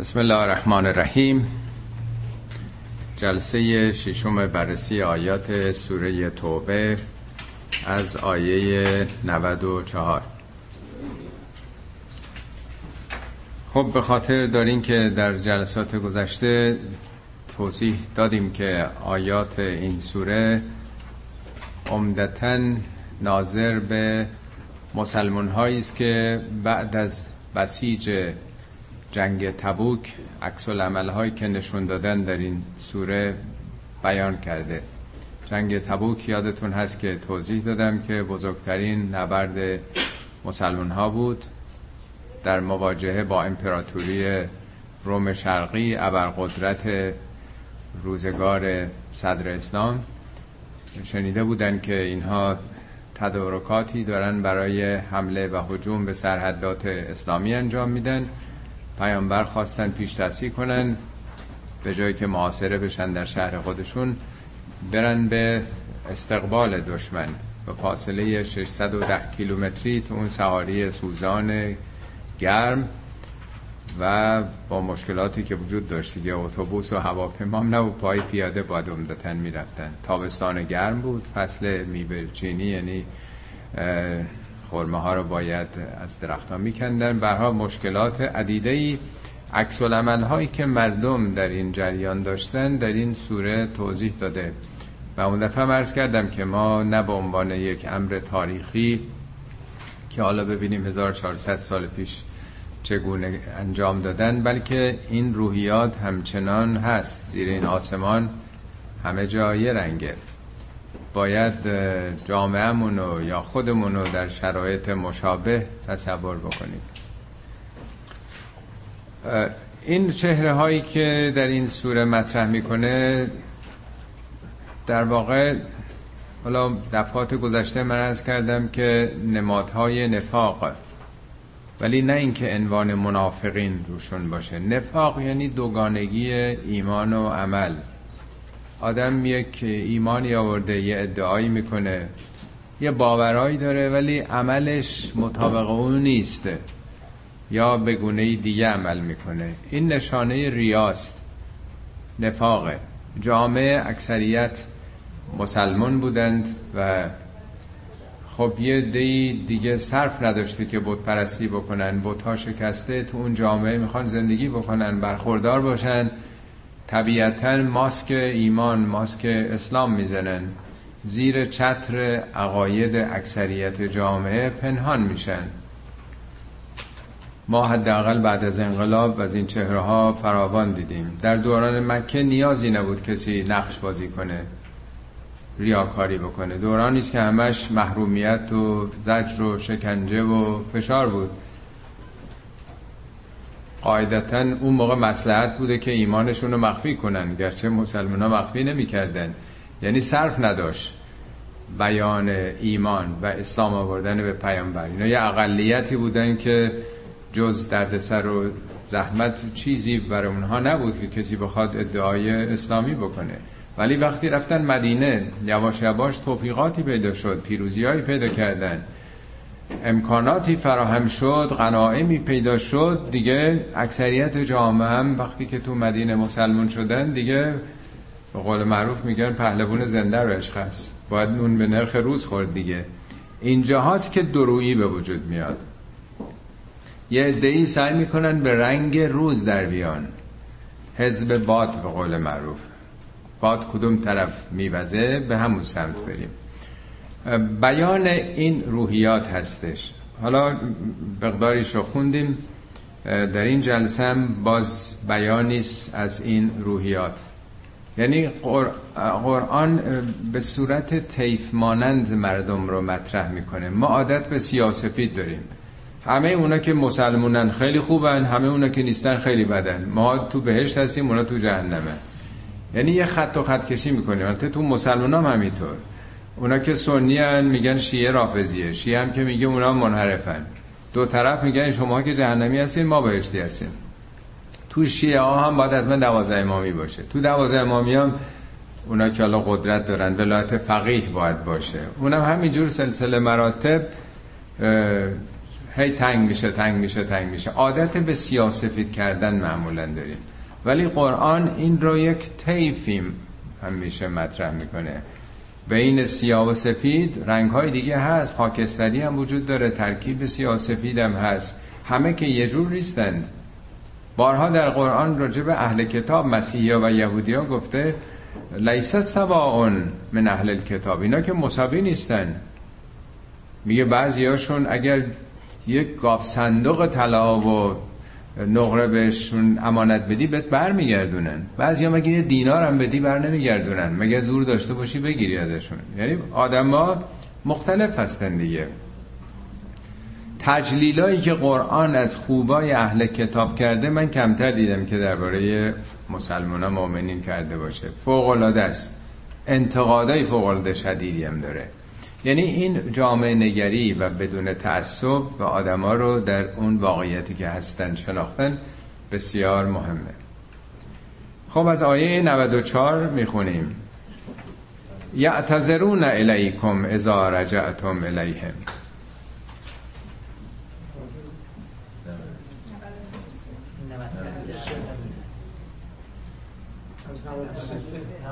بسم الله الرحمن الرحیم. جلسه ششم بررسی آیات سوره توبه از آیه 94 خب به خاطر دارین که در جلسات گذشته توضیح دادیم که آیات این سوره عمدتا ناظر به مسلمان است که بعد از بسیج جنگ تبوک عکس هایی که نشون دادن در این سوره بیان کرده. جنگ تبوک یادتون هست که توضیح دادم که بزرگترین نبرد مسلمان ها بود در مواجهه با امپراتوری روم شرقی ابرقدرت روزگار صدر اسلام. شنیده بودن که اینها تدارکاتی دارن برای حمله و حجوم به سرحدات اسلامی انجام میدن. پیامبر خواستن پیش دستی کنن به جایی که معاصره بشن در شهر خودشون برن به استقبال دشمن به فاصله 610 کیلومتری تو اون سواری سوزان گرم و با مشکلاتی که وجود داشت دیگه اتوبوس و هواپیما نبود پای پیاده باید عمدتا می‌رفتن. تابستان گرم بود فصل میوه چینی یعنی خورمه ها رو باید از درخت ها میکندن. برها مشکلات عدیده ای عکس هایی که مردم در این جریان داشتن در این سوره توضیح داده. و اون دفعه مرز کردم که ما نه به عنوان یک امر تاریخی که حالا ببینیم 1400 سال پیش چگونه انجام دادن بلکه این روحیات همچنان هست. زیر این آسمان همه جای رنگه. باید جامعهمونو یا خودمونو در شرایط مشابه تصور بکنیم. این چهره هایی که در این سوره مطرح می‌کنه در واقع حالا دفعات گذشته من از کردم که نمادهای نفاق ولی نه اینکه عنوان منافقین روشون باشه. نفاق یعنی دوگانگی ایمان و عمل. آدم یک ایمانی آورده یه ادعایی می‌کنه. یه باورایی داره ولی عملش مطابق اون نیسته یا به گونه دیگه عمل می‌کنه. این نشانه ریاست نفاقه. جامعه اکثریت مسلمان بودند و خب یه دی دیگه صرف نداشته که بود پرستی بکنن بوتا شکسته تو اون جامعه می‌خوان زندگی بکنن برخوردار باشن. طبیعتا ماسک ایمان ماسک اسلام می‌زنن. زیر چتر عقاید اکثریت جامعه پنهان میشن. ما حداقل بعد از انقلاب از این چهره ها فراوان دیدیم. در دوران مکه نیازی نبود کسی نقش بازی کنه ریاکاری بکنه. دورانی است که همش محرومیت و زجر و شکنجه و فشار بود. قاعدتا اون موقع مسلحت بوده که ایمانشون رو مخفی کنن گرچه مسلمان ها مخفی نمی‌کردن. یعنی صرف نداشت بیان ایمان و اسلام آوردن به پیامبر. اینا یه اقلیتی بودن که جز دردسر و زحمت چیزی برای اونها نبود که کسی بخواد ادعای اسلامی بکنه. ولی وقتی رفتن مدینه یواش یواش توفیقاتی پیدا شد پیروزیهایی پیدا کردن. امکاناتی فراهم شد غنائمی پیدا شد دیگه اکثریت جامعه هم وقتی که تو مدینه مسلمون شدن دیگه به قول معروف میگن پهلوون زنده رو عشق هست باید اون به نرخ روز خورد دیگه. اینجا هاست که درویی به وجود میاد. یه عده‌ای سعی می‌کنن به رنگ روز در بیان. حزب باد به قول معروف. باد کدوم طرف میوزه به همون سمت بریم. بیان این روحیات هستش. حالا بقداریش رو خوندیم. در این جلسه هم باز بیانی از این روحیات. یعنی قرآن به صورت تیف مانند مردم رو مطرح می‌کنه. ما عادت به سیاسفید داریم. همه اونا که مسلمونن خیلی خوبن همه اونا که نیستن خیلی بدن. ما تو بهشت هستیم اونا تو جهنمه. یعنی یه خط و خط کشی می‌کنیم. تو مسلمان هم همینطور اونا که سنی هن میگن شیعه رافضیه. شیعه هم که میگه اونا منحرفن. دو طرف میگن شما که جهنمی هستین ما بهشتی هستیم. تو شیعه ها هم باید حتما دوازه امامی باشه. تو دوازه امامی هم اونا که حالا قدرت دارن ولایت فقیه باید باشه. اونم همینجور سلسله مراتب هی تنگ میشه تنگ میشه تنگ میشه. عادت به سیاسفید کردن معمولا داریم. ولی قرآن این رو یک طیفیم همیشه مطرح می‌کنه. بین سیاه و سفید رنگ های دیگه هست. خاکستری هم وجود داره ترکیب سیاه و سفید هم هست. همه که یه جور نیستند. بارها در قرآن راجع به اهل کتاب مسیحی و یهودی ها گفته لیست سواء من اهل کتاب اینا که مساوی نیستن. میگه بعضیاشون اگر یک گاف صندوق طلا و نقره بهشون امانت بدی بهت بر میگردونن بعضی هم اگه دینار هم بدی بر نمیگردونن. مگه زور داشته باشی بگیری ازشون. یعنی آدم مختلف هستن دیگه. تجلیلایی که قرآن از خوبای اهل کتاب کرده من کمتر دیدم که درباره مسلمان ها مؤمنین کرده باشه. فوق العاده است. انتقادای فوق شدیدی هم داره. یعنی این جامعه نگری و بدون تعصب و آدما رو در اون واقعیتی که هستن شناختن بسیار مهمه. خب از آیه 94 می‌خونیم. یعتذرون الیکم اذا رجعتم الیهم.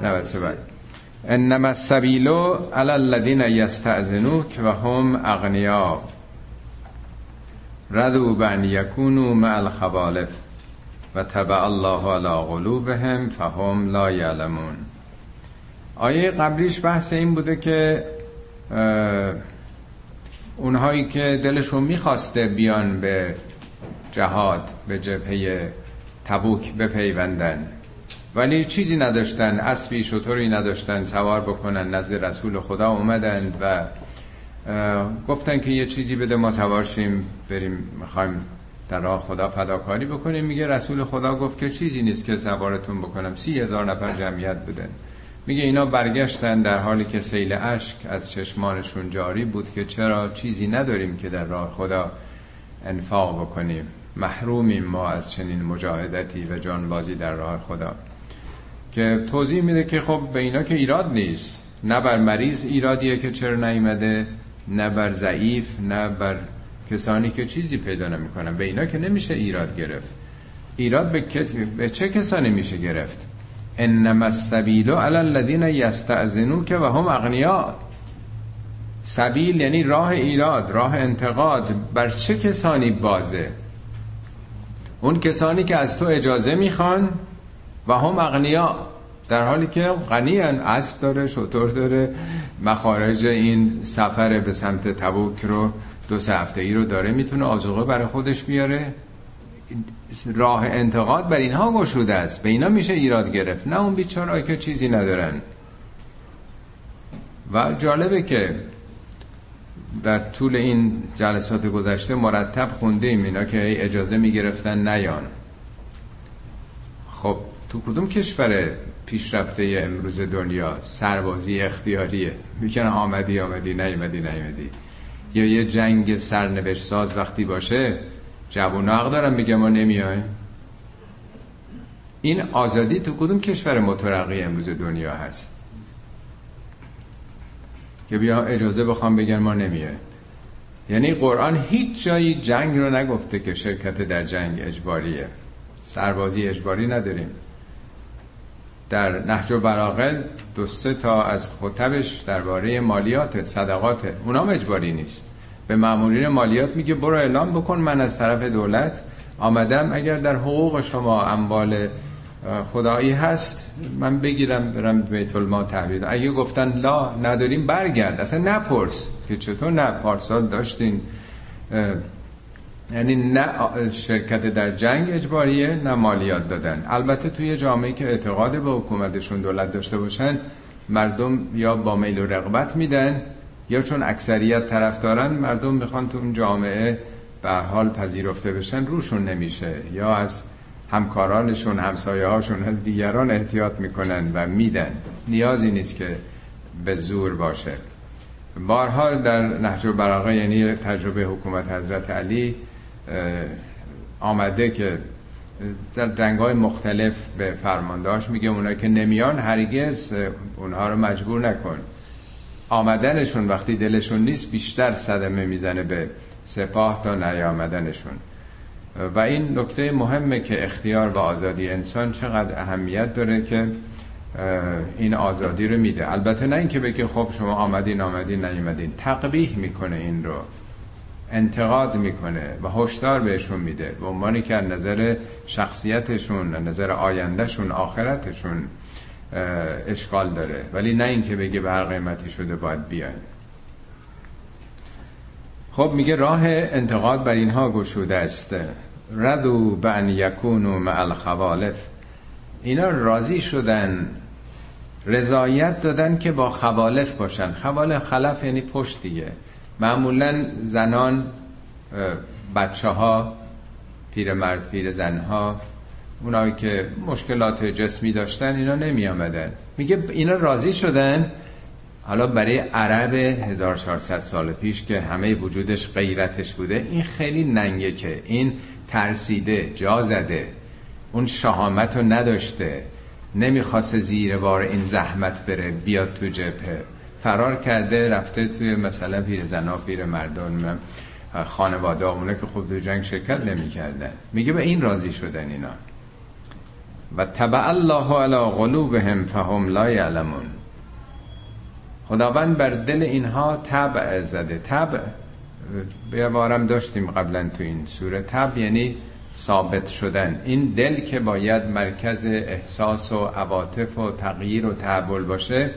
93 انما السبیل علی الذین یستأذنوک و هم اغنیا. ردو بان یکونو مع الخبالف و تبع الله علی قلوبهم فهم لا یعلمون. آیه قبلیش بحث این بوده که اونهایی که دلشون می‌خواسته بیان به جهاد به جبهه تبوک بپیوندن. ولی چیزی نداشتن اسبی شطوری نداشتن سوار بکنن نزد رسول خدا اومدن و گفتن که یه چیزی بده ما سوار شیم بریم می‌خوایم در راه خدا فداکاری بکنیم. میگه رسول خدا گفت که چیزی نیست که سوارتون بکنم. سی هزار نفر جمعیت بودن. میگه اینا برگشتن در حالی که سیل اشک از چشمانشون جاری بود که چرا چیزی نداریم که در راه خدا انفاق بکنیم. محرومیم ما از چنین مجاهدتی و جانبازی در راه خدا. که توضیح میده که خب به اینا که ایراد نیست. نه بر مریض ایرادیه که چرا نیومده نه بر ضعیف نه بر کسانی که چیزی پیدا نمی‌کنن. به اینا که نمیشه ایراد گرفت. ایراد به, به چه کسانی میشه گرفت؟ انما السبیل علی الذین یستأذنوک و هم اغنیا. سبیل یعنی راه ایراد راه انتقاد. بر چه کسانی بازه؟ اون کسانی که از تو اجازه می‌خوان و هم اغنیا در حالی که غنی اسب داره شطور داره مخارج این سفر به سمت تبوک رو دو سه هفته ای رو داره می‌تونه آزوقه برای خودش بیاره. راه انتقاد بر اینها گشوده است. به اینا میشه ایراد گرفت. نه اون بیچاره که چیزی ندارن. و جالبه که در طول این جلسات گذشته مرتب خونده ایم اینا که اجازه می‌گرفتن نیان. خب تو کدوم کشور پیشرفته امروز دنیا؟ سربازی اختیاریه. می‌کنه آمدی آمدی نیمدی نیمدی یا یه جنگ سرنوشت ساز وقتی باشه جوون حق دارن میگه ما نمیایم. این آزادی تو کدوم کشور مترقی امروز دنیا هست؟ که بیا اجازه بخوام بگن ما نمیه یعنی قرآن هیچ جایی جنگ رو نگفته که شرکت در جنگ اجباریه. سربازی اجباری نداریم. در نهج و براغه دو سه تا از خطبش درباره مالیات صدقات اونام اجباری نیست. به مامورین مالیات میگه برو اعلام بکن من از طرف دولت آمدم. اگر در حقوق شما اموال خدایی هست من بگیرم برم بیت المال تحویل. اگه گفتن لا نداریم برگرد. اصلا نپرس که چطور نه پارسال داشتین یعنی نه شرکت در جنگ اجباریه نه مالیات دادن. البته توی جامعه که اعتقاد به حکومتشون دولت داشته باشن مردم یا با میل و رغبت میدن یا چون اکثریت طرف دارن مردم می‌خوان تو اون جامعه به حال پذیرفته بشن روشون نمیشه. یا از همکارانشون همسایه هاشون دیگران احتیاط می‌کنن و میدن. نیازی نیست که به زور باشه. بارها در نهج و براغه یعنی تجربه حکومت حضرت علی آمده که در جنگ های مختلف به فرماندهاش میگه اونایی که نمیان هرگز اونها رو مجبور نکن. آمدنشون وقتی دلشون نیست بیشتر صدمه می‌زنه به سپاه تا نیامدنشون. و این نکته مهمه که اختیار و آزادی انسان چقدر اهمیت داره که این آزادی رو میده. البته نه اینکه بگه خب شما آمدین آمدین نیومدین. تقبیح می‌کنه این رو. انتقاد می‌کنه و هشدار بهشون میده به عنوانی که از نظر شخصیتشون نظر آیندهشون آخرتشون اشکال داره. ولی نه اینکه بگه به هر قیمتی شده باید بیاین. خب میگه راه انتقاد بر اینها گشوده است. ردو به ان یکونو مع الخوالف. اینا راضی شدن رضایت دادن که با خوالف باشن. خوالف خلف یعنی پشت دیگه. معمولا زنان بچه ها پیر مرد پیر زنها اونایی که مشکلات جسمی داشتن اینا نمی آمدن میگه اینا راضی شدن. حالا برای عرب 1400 سال پیش که همه وجودش غیرتش بوده این خیلی ننگه که این ترسیده جا زده. اون شهامت رو نداشته. نمی‌خواست زیر بار این زحمت بره بیاد تو جبهه. فرار کرده رفته توی مثلا پیر زنا پیر مردان خانواده اونه که خود دو جنگ شرکت نمی‌کردن. میگه به این راضی شدن اینا. و تبع الله علی قلوبهم فهم لا یعلمون. خداوند بر دل اینها تبع زده. تبع بارم داشتیم قبلا تو این سوره. تبع یعنی ثابت شدن. این دل که باید مرکز احساس و عواطف و تغییر و تحول باشه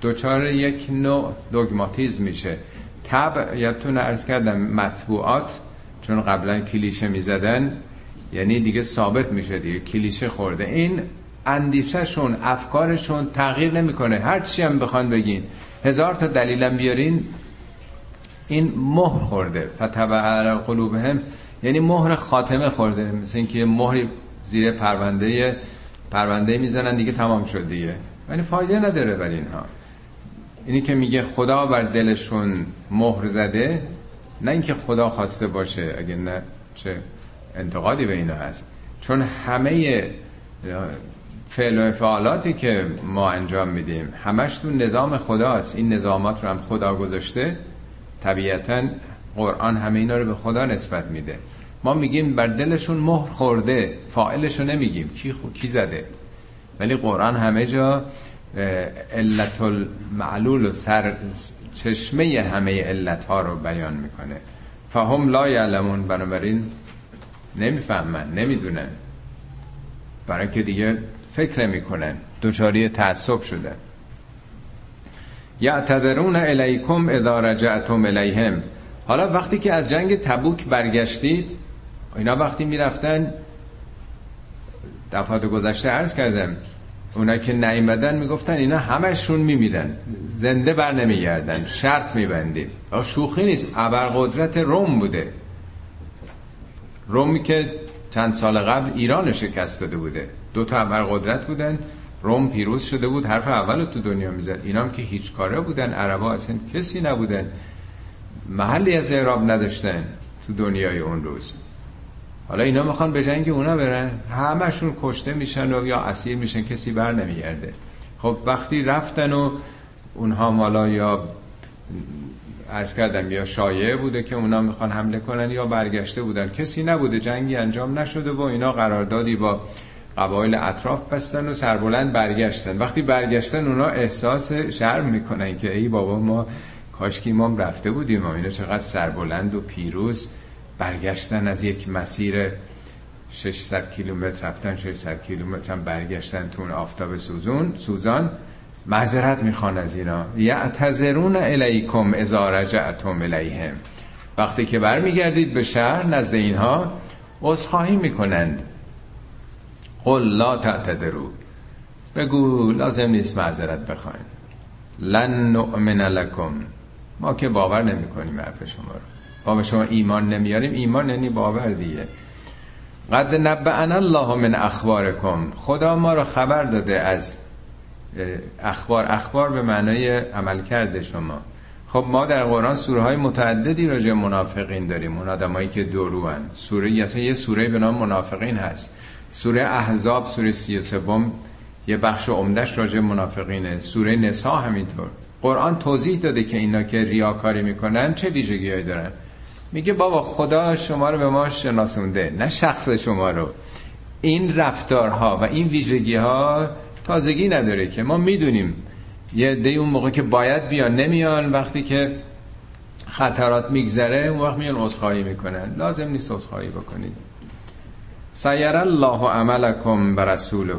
دوچار یک نوع دوگماتیزم میشه. تبع یادتون ارز کردم مطبوعات چون قبلا کلیشه می‌زدن یعنی دیگه ثابت میشه دیگه کلیشه خورده. این اندیشهشون افکارشون تغییر نمی‌کنه. هر چی هم بخوان بگین. هزار تا دلیلم بیارین. این مهر خورده. فتبع قلوبهم. یعنی مهر خاتمه خورده. مثل اینکه مهری زیر پرونده پرونده می‌زنن دیگه تمام شد دیگه. ولی فایده نداره بر اینها. اینی که میگه خدا بر دلشون مهر زده نه اینکه خدا خواسته باشه اگه نه چه انتقادی به اینا هست. چون همه فعل و افعالاتی که ما انجام میدیم همش تو نظام خداست. این نظامات رو هم خدا گذاشته. طبیعتا قرآن همه اینا رو به خدا نسبت میده. ما میگیم بر دلشون مهر خورده. فاعلشو نمیگیم. کی, کی زده؟ ولی قرآن همه جا علت المعلول و سر چشمه همه علت ها رو بیان می‌کنه. فهم لا یعلمون بنابراین نمی‌فهمن نمی‌دونن. برای که دیگه فکر نمی‌کنن دوچاری تعصب شده. یعتذرون الیکم اذا رجعتم الیهم. حالا وقتی که از جنگ تبوک برگشتید اینا وقتی می‌رفتن دفعات گذشته عرض کردم اونا که نیمدن می‌گفتن اینا همشون میمیرن. زنده بر نمیگردن. شرط میبندیم شوخی نیست. ابرقدرت روم بوده. رومی که چند سال قبل ایران شکست داده بوده. دو تا ابرقدرت بودن. روم پیروز شده بود. حرف اول تو دنیا می‌زد. اینا هم که هیچ کاره بودن. عربا اصلا کسی نبودن. محلی از اعراب نداشتن تو دنیای اون روز. حالا اینا می‌خوان به جنگ اونا برن. همشون کشته میشن و یا اسیر میشن کسی بر نمیگرده. خب وقتی رفتن و اونها مالا یا ارز کردم یا شایعه بوده که اونا می‌خوان حمله کنن یا برگشته بودن. کسی نبوده جنگی انجام نشده و اینا قراردادی با قبایل اطراف بستن و سربلند برگشتن. وقتی برگشتن اونا احساس شرم می‌کنن که ای بابا ما کاشکی ما رفته بودیم و اینا چقدر سربلند و پیروز. برگشتن از یک مسیر 600 کیلومتر رفتن 600 کیلومتر هم برگشتن تو اون آفتاب سوزون سوزان. معذرت می‌خوان از اینا. یعتذرون الیکم اذا رجعتم الیهم. وقتی که برمیگردید به شهر نزد اینها عذرخواهی می‌کنند. قل لا تعتذروا. بگو لازم نیست معذرت بخواین. لن نؤمن لکم. ما که باور نمی کنیم حرف شما رو. به شما ایمان نمیاریم ایمان یعنی باور دیگه. قد نبعنا الله من اخبارکم. خدا ما رو خبر داده از اخبار. اخبار به معنای عمل کرده شما. خب ما در قرآن سوره های متعددی راجع منافقین داریم. اون آدمایی که درو هن. سوره یه سوره به نام منافقین هست. سوره احزاب سوره سی و سوم یه بخش عمدش راجع منافقینه. سوره نسا همینطور. قرآن توضیح داده که اینا که ریاکاری می‌کنن چه ویژگی دارن. میگه بابا خدا شما رو به ما شناسونده نه شخص شما رو. این رفتارها و این ویژگی ها تازگی نداره که. ما می‌دونیم. یه دی اون موقع که باید بیان نمیان. وقتی که خطرات میگذره اون وقت میان عذرخواهی می‌کنن. لازم نیست عذرخواهی بکنید. سیر الله عملکم و رسوله.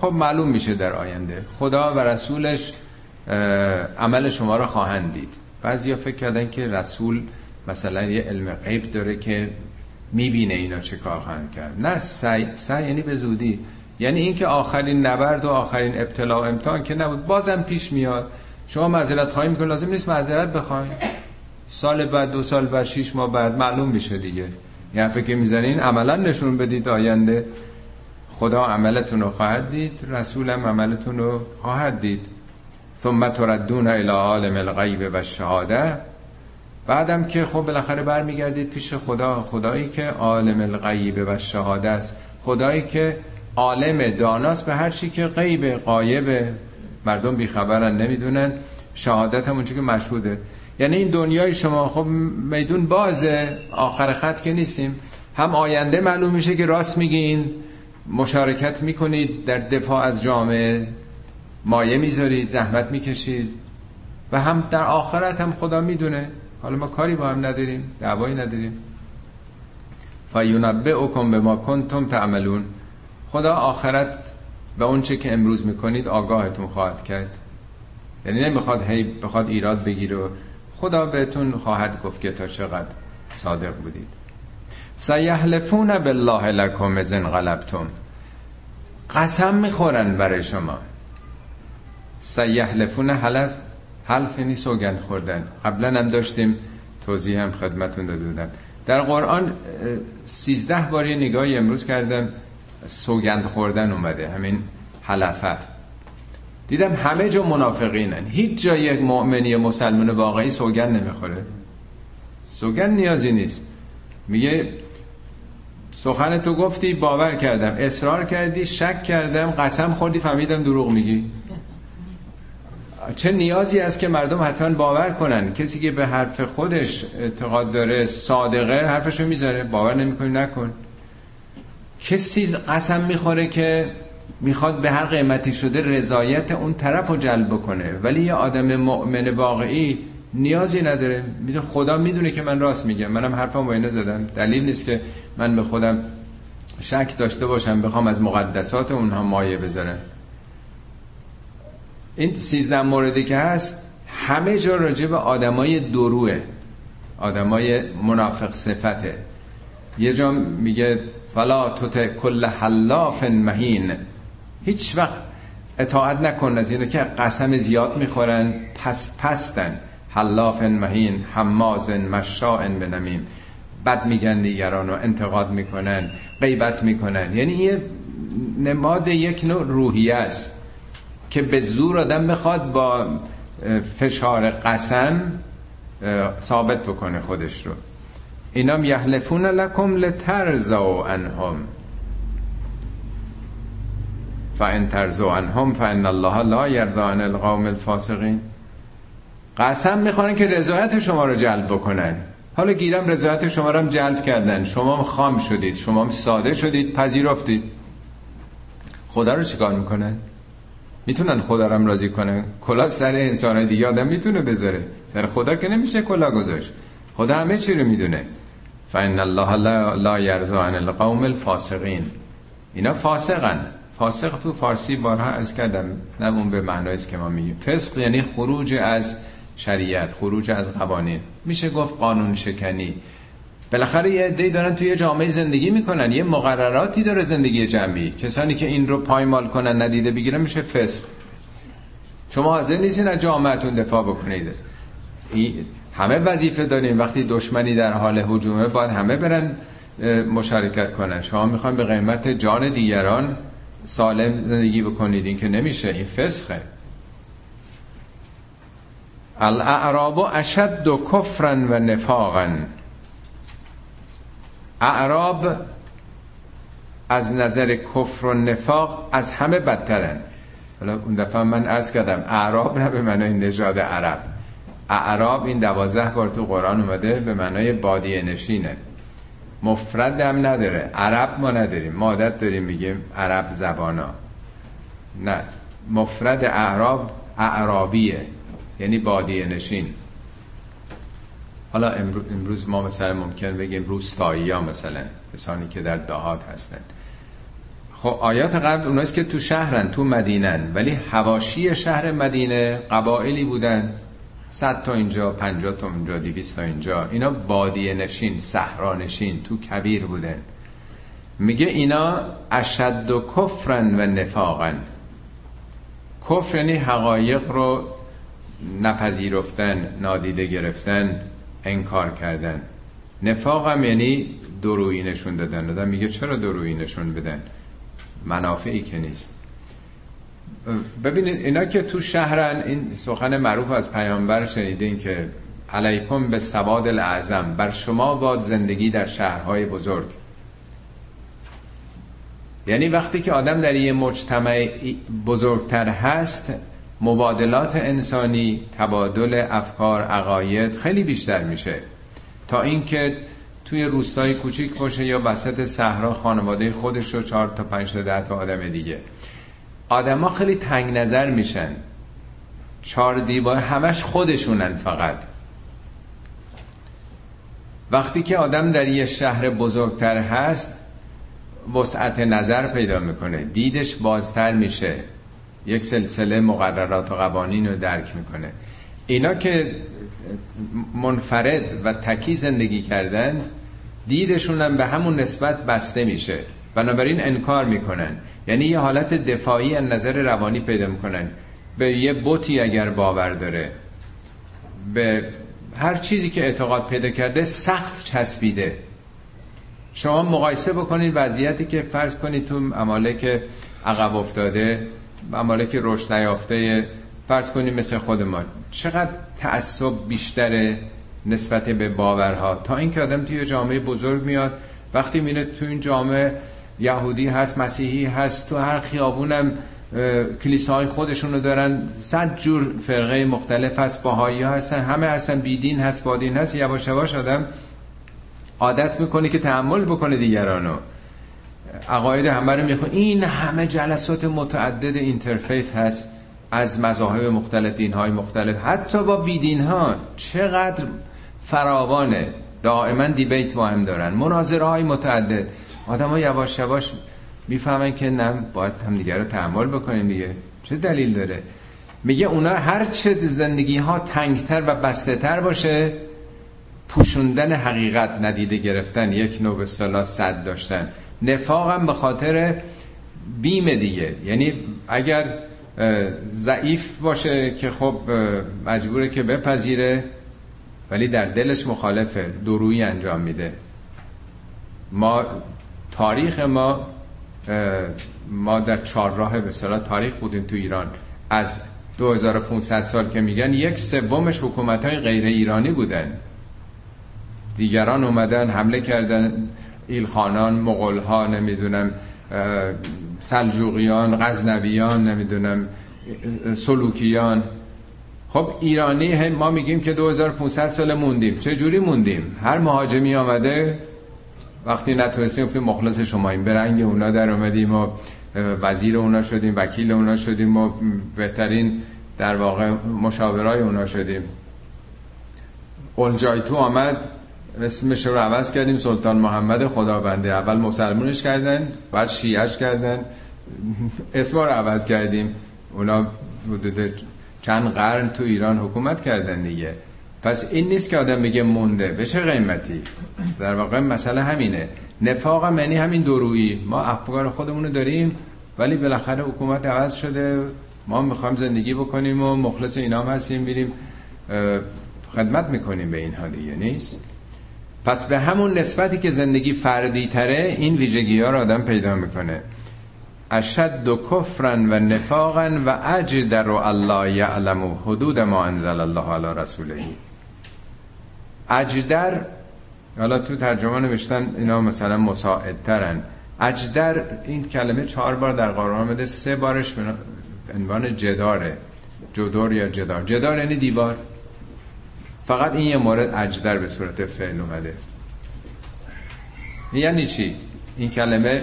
خب معلوم میشه در آینده. خدا و رسولش عمل شما رو خواهند دید. بعضیا فکر کردن که رسول مثلا یه علم غیب داره که می‌بینه اینا چه کار خواهند کرد. نه سعی, سعی یعنی به زودی. یعنی اینکه آخرین نبرد و آخرین ابتلا و امتحان که نبود بازم پیش میاد. شما معذرت خواهی می‌کنید لازم نیست معذرت بخواید سال بعد دو سال بعد شیش ماه بعد معلوم میشه دیگه. یه فکر می‌زنین عملا نشون بدید آینده. خدا عملتون رو خواهد دید رسولم عملتون رو خواهد دید. ثم تردون الى عالم الغیب و شهاده بعدم که خب بالاخره برمیگردید پیش خدا خدایی که عالم الغیب و شهاده است. خدایی که عالم داناست به هر چی که غیب قایب مردم بیخبرن نمی‌دونن. شهادت هم که مشهوده. یعنی این دنیای شما خب میدون بازه. آخر خط که نیستیم. هم آینده معلوم میشه که راست میگین. مشارکت می‌کنید در دفاع از جامعه. مایه می‌ذارید زحمت می‌کشید. و هم در آخرت هم خدا می‌دونه. حالا ما کاری با هم نداریم دعوایی نداریم. فینبئکم به ما کنتم تعملون. خدا آخرت به اون چه که امروز می‌کنید آگاهتون خواهد کرد. یعنی نمی‌خواد هی بخواد ایراد بگیره. خدا بهتون خواهد گفت که تا چقدر صادق بودید. سیحلفون بالله لکم ازن غلبتم قسم می‌خورن برای شما. سیحلفون حلف؟ حلف یعنی سوگند خوردن. قبلا هم داشتیم توضیح هم خدمتون داده بودم در قرآن سیزده باری نگاهی امروز کردم سوگند خوردن اومده همین حلفه. دیدم همه جا منافقینن. هیچ جا یک مؤمنی مسلمان واقعی سوگند نمی‌خوره. سوگند نیازی نیست. میگه سخن تو گفتی باور کردم. اصرار کردی شک کردم قسم خوردی فهمیدم دروغ میگی. چه نیازی است که مردم حتما باور کنن؟ کسی که به حرف خودش اعتقاد داره صادقه حرفشو می‌ذاره. باور نمی‌کنی؟ نکن. کسی قسم می‌خوره که می‌خواد به هر قیمتی شده رضایت اون طرف رو جلب بکنه. ولی یه آدم مؤمن واقعی نیازی نداره. می‌دونه خدا می‌دونه که من راست میگم. منم حرفم با اینه زدم. دلیل نیست که من به خودم شک داشته باشم بخوام از مقدسات اونها مایه بذارم. این سیزده موردی که هست همه جا راجع به آدمای دروه آدمای منافق صفته. یه جا میگه فلا توت کل حلاف مهین. هیچ وقت اطاعت نکن از اینه که قسم زیاد می‌خورن پس پستن. حلاف مهین حماز مشاء بنمیم. بد میگن دیگران و انتقاد می‌کنن غیبت می‌کنن. یعنی یه نماد یک نوع روحیه است. که به زور آدم بخواد با فشار قسم ثابت بکنه خودش رو. اینام یحلفون لکم لترزو انهم فان ترزو عنهم فان الله لا یرضا عن القوم الفاسقین. قسم می‌خوان که رضایت شما رو جلب بکنن. حالا گیرم رضایت شما رو هم جلب کردن. شما خام شدید شما ساده شدید پذیرفتید. خدا رو چیکار می‌کنن؟ می‌تونن خدا رو راضی کنن کلا سر انسان دیگه آدم می‌تونه بذاره. سر خدا که نمیشه کلا گذاشت. خدا همه چی رو می‌دونه. فان الله لا, یرضا عن القوم الفاسقین اینا فاسقن. فاسق تو فارسی بارها از کردم. نه اون به معنایی که ما میگیم. فسق یعنی خروج از شریعت خروج از قوانین. میشه گفت قانون شکنی. بالاخره یه عده‌ای دارن توی جامعه زندگی می‌کنن یه مقرراتی داره زندگی جمعی. کسانی که این رو پایمال کنن ندیده بگیرن میشه فسق. شما حاضر نیستین از جامعتون دفاع بکنید. همه وظیفه داریم وقتی دشمنی در حال هجومه باید همه برن مشارکت کنن. شما می‌خواین به قیمت جان دیگران سالم زندگی بکنید. این که نمیشه این فسخه الاعراب اشد و کفرن و نفاقن اعراب از نظر کفر و نفاق از همه بدترن. حالا اون دفعه من عرض کردم اعراب نه به معنی نژاد عرب. اعراب این دوازده بار تو قرآن اومده به معنای بادیه نشینه. مفرد هم نداره. عرب ما نداریم. ما عادت داریم میگیم عرب زبانا. نه. مفرد اعراب اعرابیه. یعنی بادیه نشین. حالا امروز ما مثلا ممکن بگیم روستایی ها مثلا کسانی که در دهات هستن. خب آیات قبل اوناست که تو شهرن تو مدینن ولی هواشی شهر مدینه قبائلی بودن. صد تا اینجا پنجاه تا اینجا دیویست تا اینجا. اینا بادیه نشین صحرا نشین تو کبیر بودن. میگه اینا اشد و کفرن و نفاقن. کفر یعنی حقایق رو نپذیرفتن نادیده گرفتن. انکار کردن. نفاق هم یعنی درویی نشون دادن. دادن میگه چرا درویی نشون بدن؟ منافعی که نیست. ببینید اینا که تو شهرن این سخن معروف از پیامبر شنیدین که علیکم به سواد الاعظم بر شما باد زندگی در شهرهای بزرگ. یعنی وقتی که آدم در یه مجتمع بزرگتر هست مبادلات انسانی تبادل افکار عقاید خیلی بیشتر میشه. تا اینکه توی روستای کوچیک باشه یا وسط صحرا خانواده خودش رو چهار تا پنج تا ده تا آدم دیگه. آدما خیلی تنگ نظر میشن. چهار دیوار همش خودشونن فقط. وقتی که آدم در یه شهر بزرگتر هست وسعت نظر پیدا می‌کنه. دیدش بازتر میشه. یک سلسله مقررات و قوانین رو درک می‌کنه. اینا که منفرد و تکی زندگی کردند دیدشون هم به همون نسبت بسته میشه. بنابراین انکار می‌کنن. یعنی یه حالت دفاعی از نظر روانی پیدا می‌کنن. به یه بوتی اگر باور داره به هر چیزی که اعتقاد پیدا کرده سخت چسبیده. شما مقایسه بکنید وضعیتی که فرض کنید تو امالک عقب افتاده ممالک رشد نیافته فرض کنیم مثل خود ما چقدر تعصب بیشتره نسبت به باورها؟ تا اینکه آدم توی جامعه بزرگ میاد وقتی میره تو این جامعه یهودی هست مسیحی هست تو هر خیابونم کلیساهای خودشونو دارن. صد جور فرقه مختلف هست باهایی ها هستن همه هستن بیدین هست بادین هست یواش یواش آدم عادت می‌کنه که تحمل بکنه دیگرانو. عقاید همه رو میخون. این همه جلسات متعدد اینترفیت هست از مذاهب مختلف دین های مختلف. حتی با بیدین ها چقدر فراوانه. دائما دیبیت با هم دارن. مناظره های متعدد. آدم ها یواش یواش می‌فهمن که نه باید هم دیگر رو تحمل بکنیم دیگه. چه دلیل داره؟ میگه اونا هر چه زندگی ها تنگتر و بسته تر باشه پوشوندن حقیقت ندیده گرفتن یک نوع به صد داشتن. نفاقم به خاطر بیم دیگه. یعنی اگر ضعیف باشه که خب مجبوره که بپذیره ولی در دلش مخالفه درویی انجام میده. ما تاریخ ما ما در چهارراه به تاریخ بودیم تو ایران. از 2500 سال که میگن یک سومش حکومت های غیر ایرانی بودن. دیگران اومدن حمله کردن. ایلخانان مغلها نمی‌دونم سلجوقیان غزنویان نمی‌دونم سلوکیان. خب ایرانی ما میگیم که 2500 سال موندیم. چه جوری موندیم؟ هر مهاجمی آمده وقتی نتونستیم گفتیم مخلص شما این برنگ اونا در اومدیم و وزیر اونا شدیم وکیل اونا شدیم و بهترین در واقع مشاورای اونا شدیم. تو آمد. اسمش رو عوض کردیم سلطان محمد خدابنده اول مسلمونش کردن بعد شیعش کردن. اسم رو عوض کردیم. اونا حدود چند قرن تو ایران حکومت کردن دیگه. پس این نیست که آدم بگه مونده. به چه قیمتی؟ در واقع مسئله همینه. نفاق هم یعنی همین درویی. ما افکار خودمونو داریم ولی بالاخره حکومت عوض شده. ما می‌خوایم زندگی بکنیم و مخلص اینام هستیم بریم خدمت می‌کنیم به اینها دیگه. نیست؟ پس به همون نسبتی که زندگی فردی تره این ویژگی ها رو آدم پیدا می‌کنه. اشد و کفرن و نفاقن و اجدر و الله یعلم حدود ما انزل الله علی رسوله. اجدر حالا تو ترجمه نوشتن اینا مثلا مساعدترن. اجدر این کلمه چهار بار در قرآن آمده سه بارش به عنوان جداره. جدار یا جدار. جدار یعنی دیوار. فقط این یه مورد اجدر به صورت فعل اومده. یعنی چی؟ این کلمه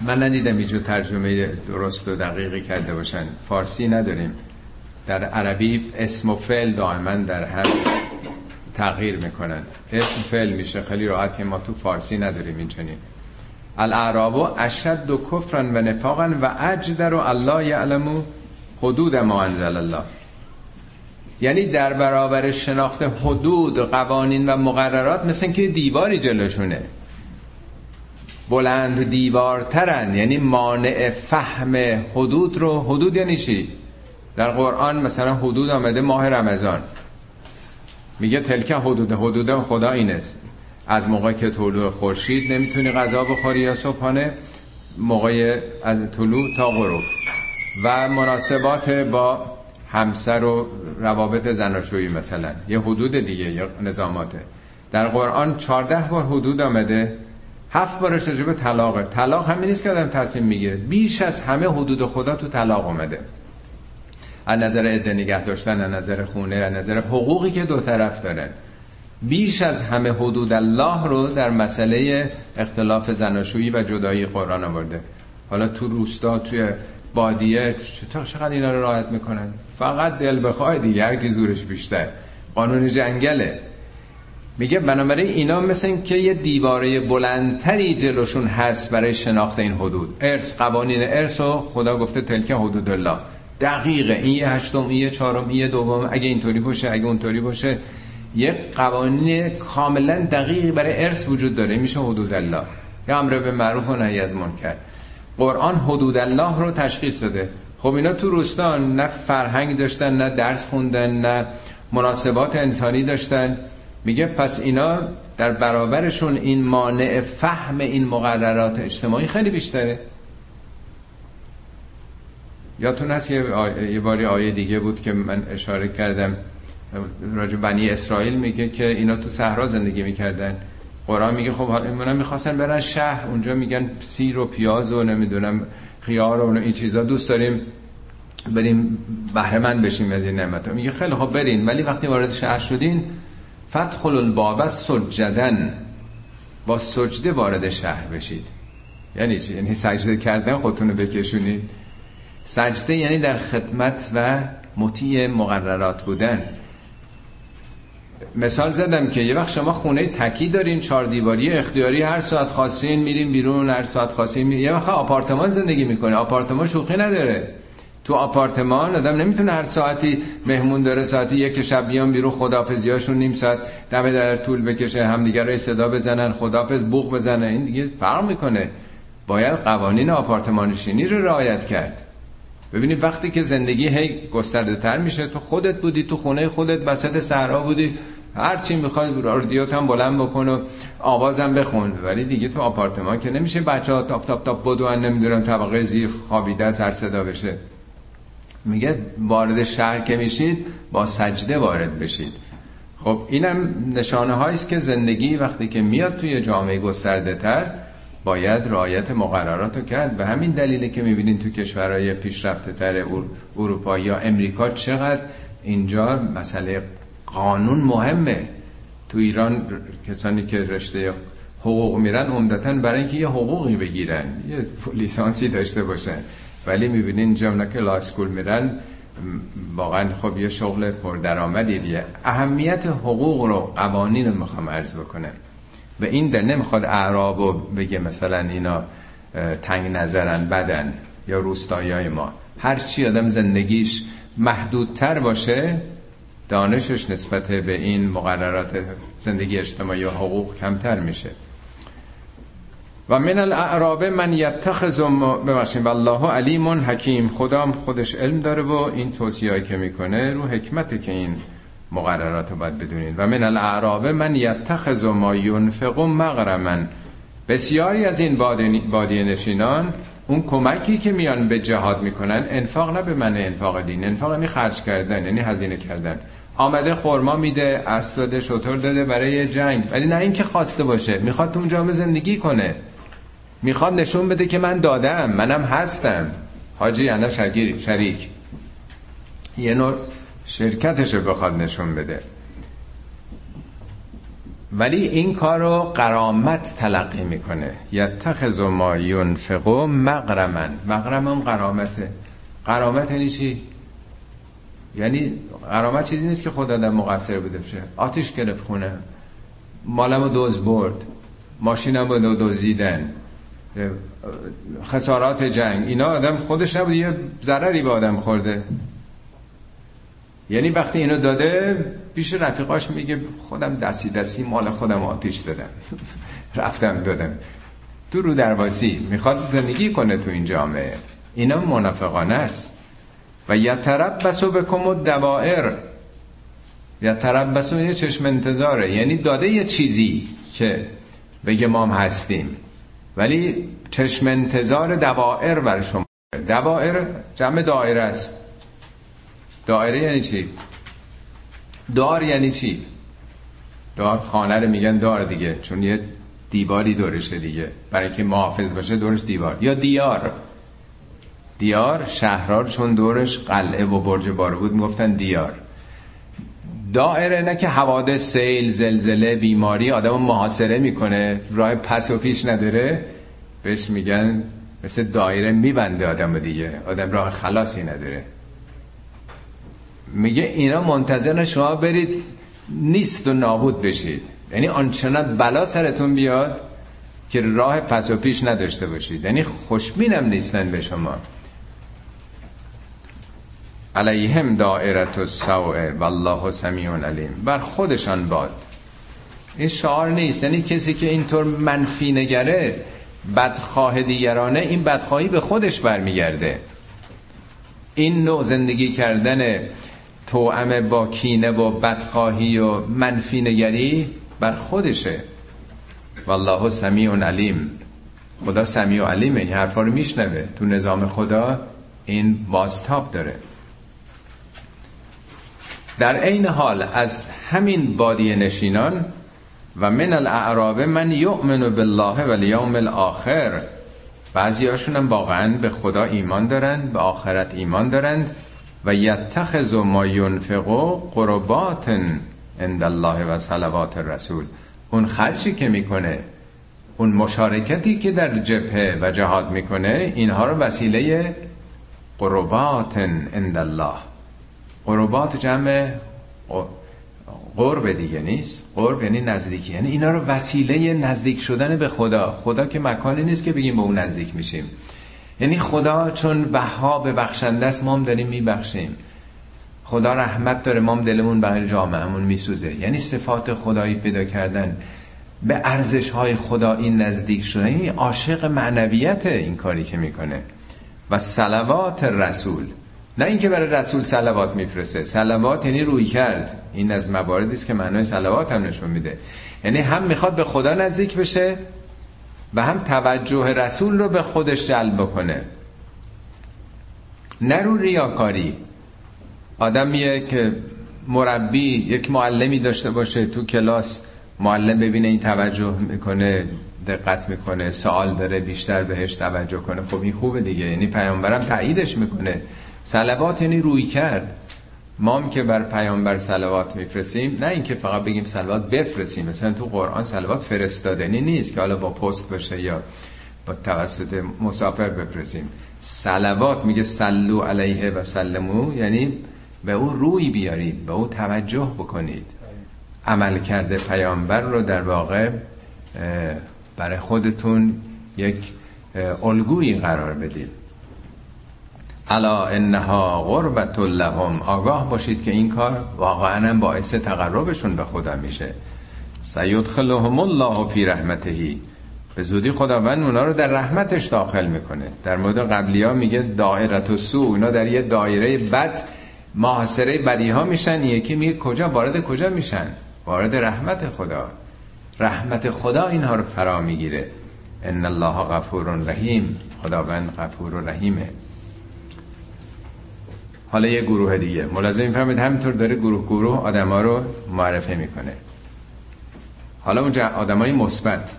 من ندیدم اینجا ترجمه درست و دقیقی کرده باشن. فارسی نداریم. در عربی اسم و فعل دائما در هم تغییر می‌کنن. اسم فعل میشه. خیلی راحت که ما تو فارسی نداریم این چنین الاعراب اشد و کفرن و نفاقن و اجدر و الله یعلمو حدود ما انزل الله. یعنی در برابر شناخت حدود قوانین و مقررات مثل که دیواری جلوشونه. بلند دیوارترن یعنی مانع فهم حدود رو. حدود یعنی چی؟ در قرآن مثلا حدود آمده ماه رمضان. میگه تلکه حدود حدود خدا این است از موقع که طلوع خورشید نمی‌تونی غذا بخوری یا صبحانه موقع از طلوع تا غروب. و مناسبات با همسر و روابط زناشویی مثلا. یه حدود دیگه یا نظاماته. در قرآن 14 بار حدود آمده. هفت بارش راجع به طلاقه. طلاق همین نیست که آدم تصمیم می‌گیره. بیش از همه حدود خدا تو طلاق اومده. از نظر عده نگه داشتن از نظر خونه از نظر حقوقی که دو طرف دارن. بیش از همه حدود الله رو در مسئله اختلاف زناشویی و جدایی قرآن آورده. حالا تو روستا توی بادیه چقدر اینا رو راحت می‌کنن؟ فقط دل بخواه دیگه هر زورش بیشتر. قانون جنگله. میگه بنابراین اینا مثل این که یه دیواره بلندتری جلوشون هست برای شناخت این حدود. ارث قوانین ارث و خدا گفته تلکه حدود الله. دقیقه این یه هشتم این یه چهارم این یه دوم اگه اینطوری باشه اگه اونطوری باشه یه قوانین کاملا دقیقی برای ارث وجود داره. میشه حدود الله. یا امر به معروف و نهی از منکر. قرآن حدود الله رو تشخیص داده. خب اینا تو روستان نه فرهنگ داشتن نه درس خوندن نه مناسبات انسانی داشتن. میگه پس اینا در برابرشون این مانع فهم این مقررات اجتماعی خیلی بیشتره. یادتون هست یه, یه باری آیه دیگه بود که من اشاره کردم. راجع بنی اسرائیل میگه که اینا تو صحرا زندگی می‌کردن. قرآن میگه خب حالا اینا می‌خواستن برن شهر اونجا میگن سیر و پیاز و نمی‌دونم خیار و این چیزا دوست داریم بریم بهره بشیم از این نعمت. میگه خیلی خب برین ولی وقتی وارد شهر شدین فتخل الباب سجدن. با سجده وارد شهر بشید. یعنی چی؟ یعنی سجده کردن خودتون رو بکشونید. سجده یعنی در خدمت و مطیع مقررات بودن. مثال زدم که یه وقت شما خونه تکی دارین چهار دیواری اختیاری هر ساعت خواستین میرین بیرون هر ساعت خواستین میرین یه وقت آپارتمان زندگی می‌کنه. آپارتمان شوخی نداره. تو آپارتمان آدم نمی‌تونه هر ساعتی مهمون داره ساعتی یک شب بیان بیرون خدافزیاشون نیم ساعت دم در طول بکشه همدیگه رو صدا بزنن خدافز بوق بزنن این دیگه فرق می‌کنه. باید قوانین آپارتمانشینی رو رعایت کرد. ببینید وقتی که زندگی هی گسترده تر میشه تو خودت بودی تو خونه خودت وسط صحرا بودی هر چی می‌خواد رادیوت هم بلند بکن و آوازم بخون. ولی دیگه تو آپارتمان که نمیشه بچه ها تاپ تاپ تاپ بدون نمی‌دونم طبقه زیر خوابیده سر صدا بشه. میگه وارد شهر که میشید با سجده وارد بشید. خب اینم نشانه هاییست که زندگی وقتی که میاد توی جامعه گسترده تر باید رعایت مقررات رو کرد. به همین دلیله که می‌بینین تو کشورهای پیشرفته تر اروپا یا امریکا چقدر اینجا مسئله قانون مهمه. تو ایران کسانی که رشته حقوق میرن عمدتا برای اینکه یه حقوقی بگیرن یه لیسانسی داشته باشن. ولی می‌بینین اینجا که لاسکول میرن واقعا خب یه شغل پردرآمدی دیگه. اهمیت حقوق رو قوانین رو می‌خوام عرض بکنم. و این در نمی‌خواد اعراب و بگه مثلا اینا تنگ نظرن بدن یا روستایی ما. هر چی آدم زندگیش محدودتر باشه دانشش نسبت به این مقررات زندگی اجتماعی و حقوق کمتر میشه. و من الاعراب من یتخذ ببخشید والله علیم حکیم. خدام خودش علم داره و این توصیه‌ای که می‌کنه رو حکمت که این مقررات رو باید بدونین. و من الاعراب من یتخذ ما ینفق مغرما بسیاری از این بادی نشینان اون کمکی که میان به جهاد می‌کنن انفاق نه به من انفاق دین انفاق یعنی خرج کردن یعنی هزینه کردن. آمده خورما میده اسب داده شطور داده برای جنگ. ولی نه اینکه خواسته باشه می‌خواد تو جامعه زندگی کنه. می‌خواد نشون بده که من دادم منم هستم. حاجی انا شریک. یه نوع شرکتش رو بخواد نشون بده. ولی این کار رو قرامت تلقی می‌کنه. یتخذ ما ینفقو مغرمن. مغرمم قرامته. قرامت یعنی چی؟ یعنی قرامت چیزی نیست که خدا در مقصر بوده بشه آتیش گرفت خونه. مالمو دوز برد. ماشینم رو دوزیدن. خسارات جنگ. اینا آدم خودش نبود یه ضرری به آدم خورده. یعنی وقتی اینو داده پیش رفیقاش میگه خودم دستی دستی مال خودم آتیش دادم رفتم دادم. تو رو درواسی می‌خواد زندگی کنه تو این جامعه. اینا منافقانه است. و یتربسو بکم و دوائر یتربسو یه چشم انتظاره. یعنی داده یه چیزی که بگه ما هم هستیم. ولی چشم انتظار دوائر بر شما. دوائر جمع دائره است. دائره یعنی چی؟ دار یعنی چی؟ دار خانه رو میگن دار دیگه چون یه دیواری دورشه دیگه. برای که محافظ باشه دورش دیوار. یا دیار. دیار شهرار چون دورش قلعه و برج بار بود. می‌گفتن دیار. دائره نه که حوادث سیل زلزله بیماری آدم محاصره می‌کنه. راه پس و پیش نداره. بهش میگن مثل دایره میبنده آدم دیگه. آدم راه خلاصی نداره. میگه اینا منتظر شما برید نیست و نابود بشید. یعنی آنچنان بلا سرتون بیاد که راه پس و پیش نداشته باشید. یعنی خوشبینم نیستن به شما. علیهم دائرت السوء والله سمیع علیم. بر خودشان باد. این شعار نیست. یعنی کسی که اینطور منفی نگره بدخواه دیگرانه این بدخواهی به خودش برمیگرده. این نوع زندگی کردن توعم با کینه و بدخواهی و منفی نگری بر خودشه. والله سمیع علیم. خدا سمیع و علیمه. این حرفا رو میشنوه. تو نظام خدا این باستاب داره. در عین حال از همین بادی نشینان و من الاعراب من یؤمن بالله و الیوم الاخر بعضی هم واقعا به خدا ایمان دارند به آخرت ایمان دارند و یتخذ ما ینفقو قربات عند الله و صلوات الرسول. اون خرچی که می‌کنه اون مشارکتی که در جبهه و جهاد می‌کنه اینها رو وسیله قربات عند الله. قربات جمع قرب دیگه نیست. قرب یعنی نزدیکی. یعنی اینا رو وسیله نزدیک شدن به خدا. خدا که مکانی نیست که بگیم به اون نزدیک میشیم. یعنی خدا چون بها به بخشنده است ما هم داریم میبخشیم. خدا رحمت داره ما هم دلمون برای جامعهمون میسوزه. یعنی صفات خدایی پیدا کردن. به ارزش های خدا این نزدیک شدن. این یعنی عاشق معنویت این کاری که می‌کنه. و سلوات رسول. نه اینکه برای رسول سلوات میفرسته. سلوات یعنی روی کرد. این از مواردی است که معنای سلوات هم نشون میده. یعنی هم می‌خواد به خدا نزدیک بشه و هم توجه رسول رو به خودش جلب بکنه. نه رو ریاکاری. آدم یک مربی یک معلمی داشته باشه تو کلاس معلم ببینه این توجه می‌کنه دقت می‌کنه سوال داره بیشتر بهش توجه کنه. خب این خوبه دیگه. یعنی پیامبرم تاییدش می‌کنه. سلوات یعنی روی کرد. ما هم که بر پیامبر سلوات میفرستیم نه اینکه فقط بگیم سلوات بفرستیم مثلا تو قرآن سلوات فرستادنی نیست که حالا با پست باشه یا با توسط مسافر بفرستیم. سلوات میگه سلو علیه و سلمو یعنی به او روی بیارید به او توجه بکنید. عمل کرده پیامبر رو در واقع برای خودتون یک الگویی قرار بدید. الا انها قربت لهم. آگاه باشید که این کار واقعا باعث تقربشون به خدا میشه. سیدخلهم الله فی رحمتهی به زودی خداوند اونا رو در رحمتش داخل می‌کنه. در مورد قبلی ها میگه دائرت و سو اونا در یه دایره بد محاصره بدی ها میشن. یکی میگه کجا؟ وارد کجا میشن؟ وارد رحمت خدا. رحمت خدا اینها رو فرا می‌گیره. ان الله غفور رحیم. خداوند غفور و رحیمه. حالا یه گروه دیگه. ملازم فهمید همینطور داره گروه گروه آدما رو معرفه می‌کنه. حالا اونجا آدمای مثبت.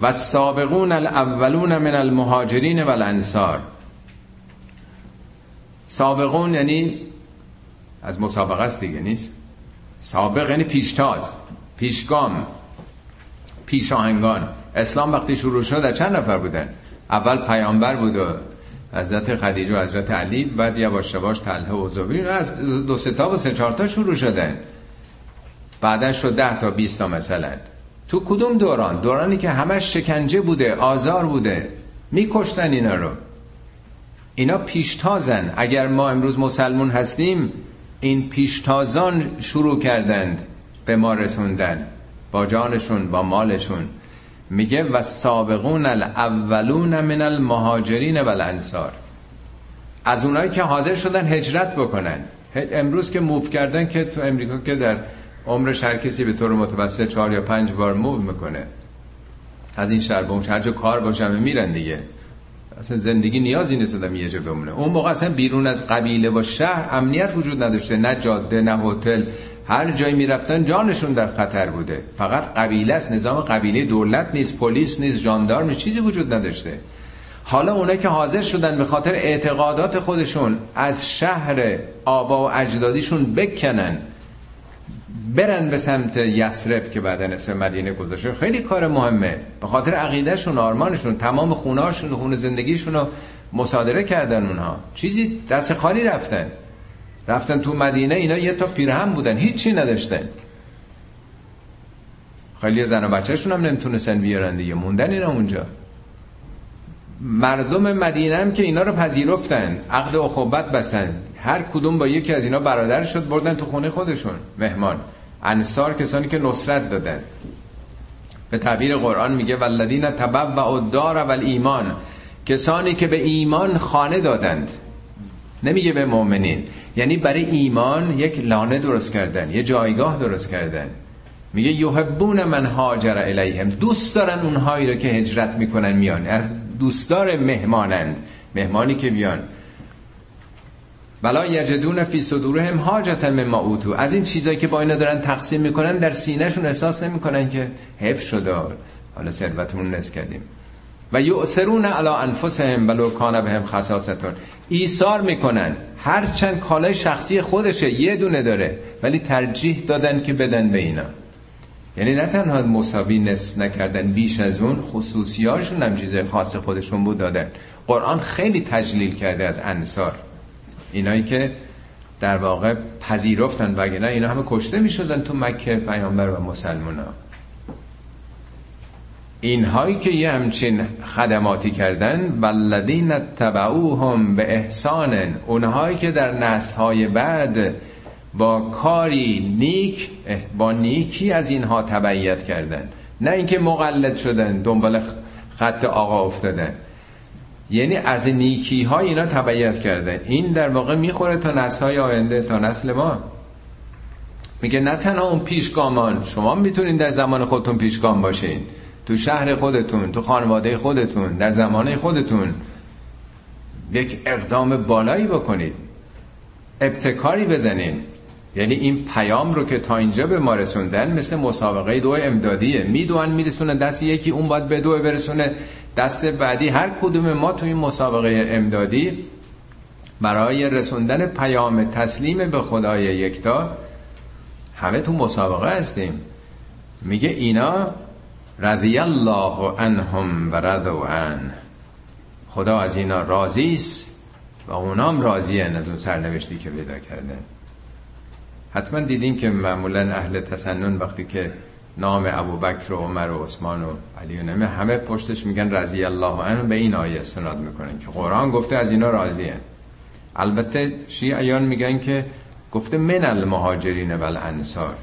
و سابقون الاولون من المهاجرین و الانصار. سابقون یعنی از مسابقه است دیگه نیست؟ سابق یعنی پیشتاز پیشگام پیشاهنگان. اسلام وقتی شروع شد چند نفر بودن؟ اول پیامبر بود و حضرت خدیجه و حضرت علی بعد یواش یواش طلحه و زبیر. از دو سه تا و سه چهار تا شروع شدن بعدا شد ده تا 20 تا مثلا. تو کدوم دوران؟ دورانی که همش شکنجه بوده آزار بوده. میکشتن اینا رو. اینا پیشتازن. اگر ما امروز مسلمون هستیم این پیشتازان شروع کردند به ما رسوندن. با جانشون با مالشون. میگه و سابقون الاولون من المهاجرین و الانصار. از اونایی که حاضر شدن هجرت بکنن. امروز که موف کردن که تو امریکا که در عمرش هر کسی به طور متوسط چهار یا پنج بار موو می‌کنه. از این شهر به اون شهر کار باشه میرن دیگه. اصلا زندگی نیازی نیست آدم یه جا بمونه. اون موقع اصلا بیرون از قبیله و شهر امنیت وجود نداشته. نه جاده نه هتل هر جایی می‌رفتن جانشون در خطر بوده. فقط قبیله است نظام قبیله دولت نیست پلیس نیست ژاندارم چیزی وجود نداشته. حالا اونایی که حاضر شدن به خاطر اعتقادات خودشون از شهر آبا و اجدادیشون بکنن برن به سمت یسرب که بعدا اسم مدینه گذاشته. خیلی کار مهمه. به خاطر عقیدهشون آرمانشون تمام خونهاشون خون زندگیشون رو مصادره کردن اونها. چیزی دست خالی رفتن. رفتن تو مدینه اینا یه تا پیرهم بودن هیچی نداشتن. خیلی زن و بچهشون هم نمی‌تونستن بیارن دیگه موندن اینا اونجا. مردم مدینه هم که اینا رو پذیرفتن عقد اخوبت بسن. هر کدوم با یکی از اینا برادر شد بردن تو خونه خودشون مهمان. انصار کسانی که نصرت دادن. به تعبیر قرآن میگه والذین و الدار و ایمان کسانی که به ایمان خانه دادند. نمیگه به مؤمنین. یعنی برای ایمان یک لانه درست کردن یه جایگاه درست کردن. میگه یحبون من هاجر الیهم دوست دارن اونهایی رو که هجرت می‌کنن میان. از دوستدار مهمانند مهمانی که بیان بلا یجدون فی صدورهم حاجتا مما اوتو. از این چیزایی که با اینا دارن تقسیم می‌کنن در سینهشون احساس نمی‌کنن که حفظ شده. حالا ثروتمون نس کردیم. و یؤثرون علی انفسهم ولو کان بهم خصاصتون. ایثار می‌کنن. هر چند کالای شخصی خودشه یه دونه داره. ولی ترجیح دادن که بدن به اینا. یعنی نه تنها مساوی نس نکردن بیش از اون خصوصیاشون هم چیز خاص خودشون بود دادن. قرآن خیلی تجلیل کرده از انصار. اینایی که در واقع پذیرفتن وگرنه اینا همه کشته می شدن تو مکه پیامبر و مسلمان ها اینهایی که یه همچین خدماتی کردن والذین تبعوهم به احسان اونهایی که در نسل های بعد با کاری نیک با نیکی از اینها تبعیت کردن. نه اینکه مقلد شدن دنبال خط آقا افتادن. یعنی از نیکی های اینا تبعیت کردن. این در واقع می‌خوره تا نسل های آینده تا نسل ما. میگه نه تنها اون پیشگامان شما می‌تونین در زمان خودتون پیشگام باشین. تو شهر خودتون تو خانواده خودتون در زمانه خودتون یک اقدام بالایی بکنید. ابتکاری بزنین. یعنی این پیام رو که تا اینجا به ما رسوندن مثل مسابقه دو امدادیه. میدوان میرسونه دست یکی اون باید به دو برسونه. دست بعدی هر کدوم ما تو این مسابقه امدادی برای رسوندن پیام تسلیم به خدای یکتا همه تو مسابقه هستیم. میگه اینا رضی الله عنهم و رضوا عن خدا از اینا راضی است و اونام راضی از اون سرنوشتی که پیدا کردن حتما دیدین که معمولا اهل تسنن وقتی که نام ابو بکر و عمر و عثمان و علی و نمه همه پشتش میگن رضی الله عنه به این آیه استناد می‌کنن که قرآن گفته از اینا راضی. البته شیعیان میگن که گفته من المهاجرین و الانصار.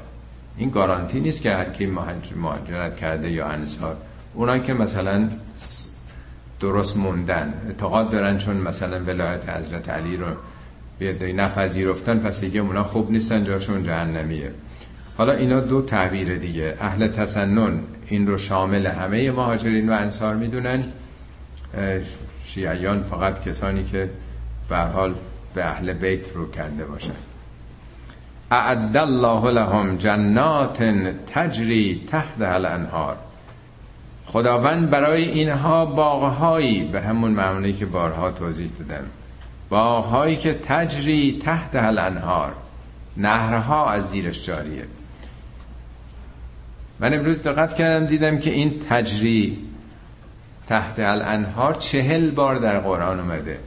این گارانتی نیست که هر کی مهاجرت کرده یا انصار. اونا که مثلا درست موندن اعتقاد دارن چون مثلا ولایت حضرت علی رو بیادایی نپذیرفتن پس دیگه اونا خوب نیستن جاشون جهنمیه. حالا اینا دو تعبیر دیگه. اهل تسنن این رو شامل همه مهاجرین و انصار می‌دونن. شیعیان فقط کسانی که به حال به اهل بیت رو کرده باشن. اعد الله لهم جنات تجری تحت الانهار. خداوند برای اینها باغهایی به همون معنی که بارها توضیح دادم. باغهایی که تجری تحت الانهار. نهرها از زیرش جاریه. من امروز دقت کردم دیدم که این تجری تحت الانهار چهل بار در قرآن اومده.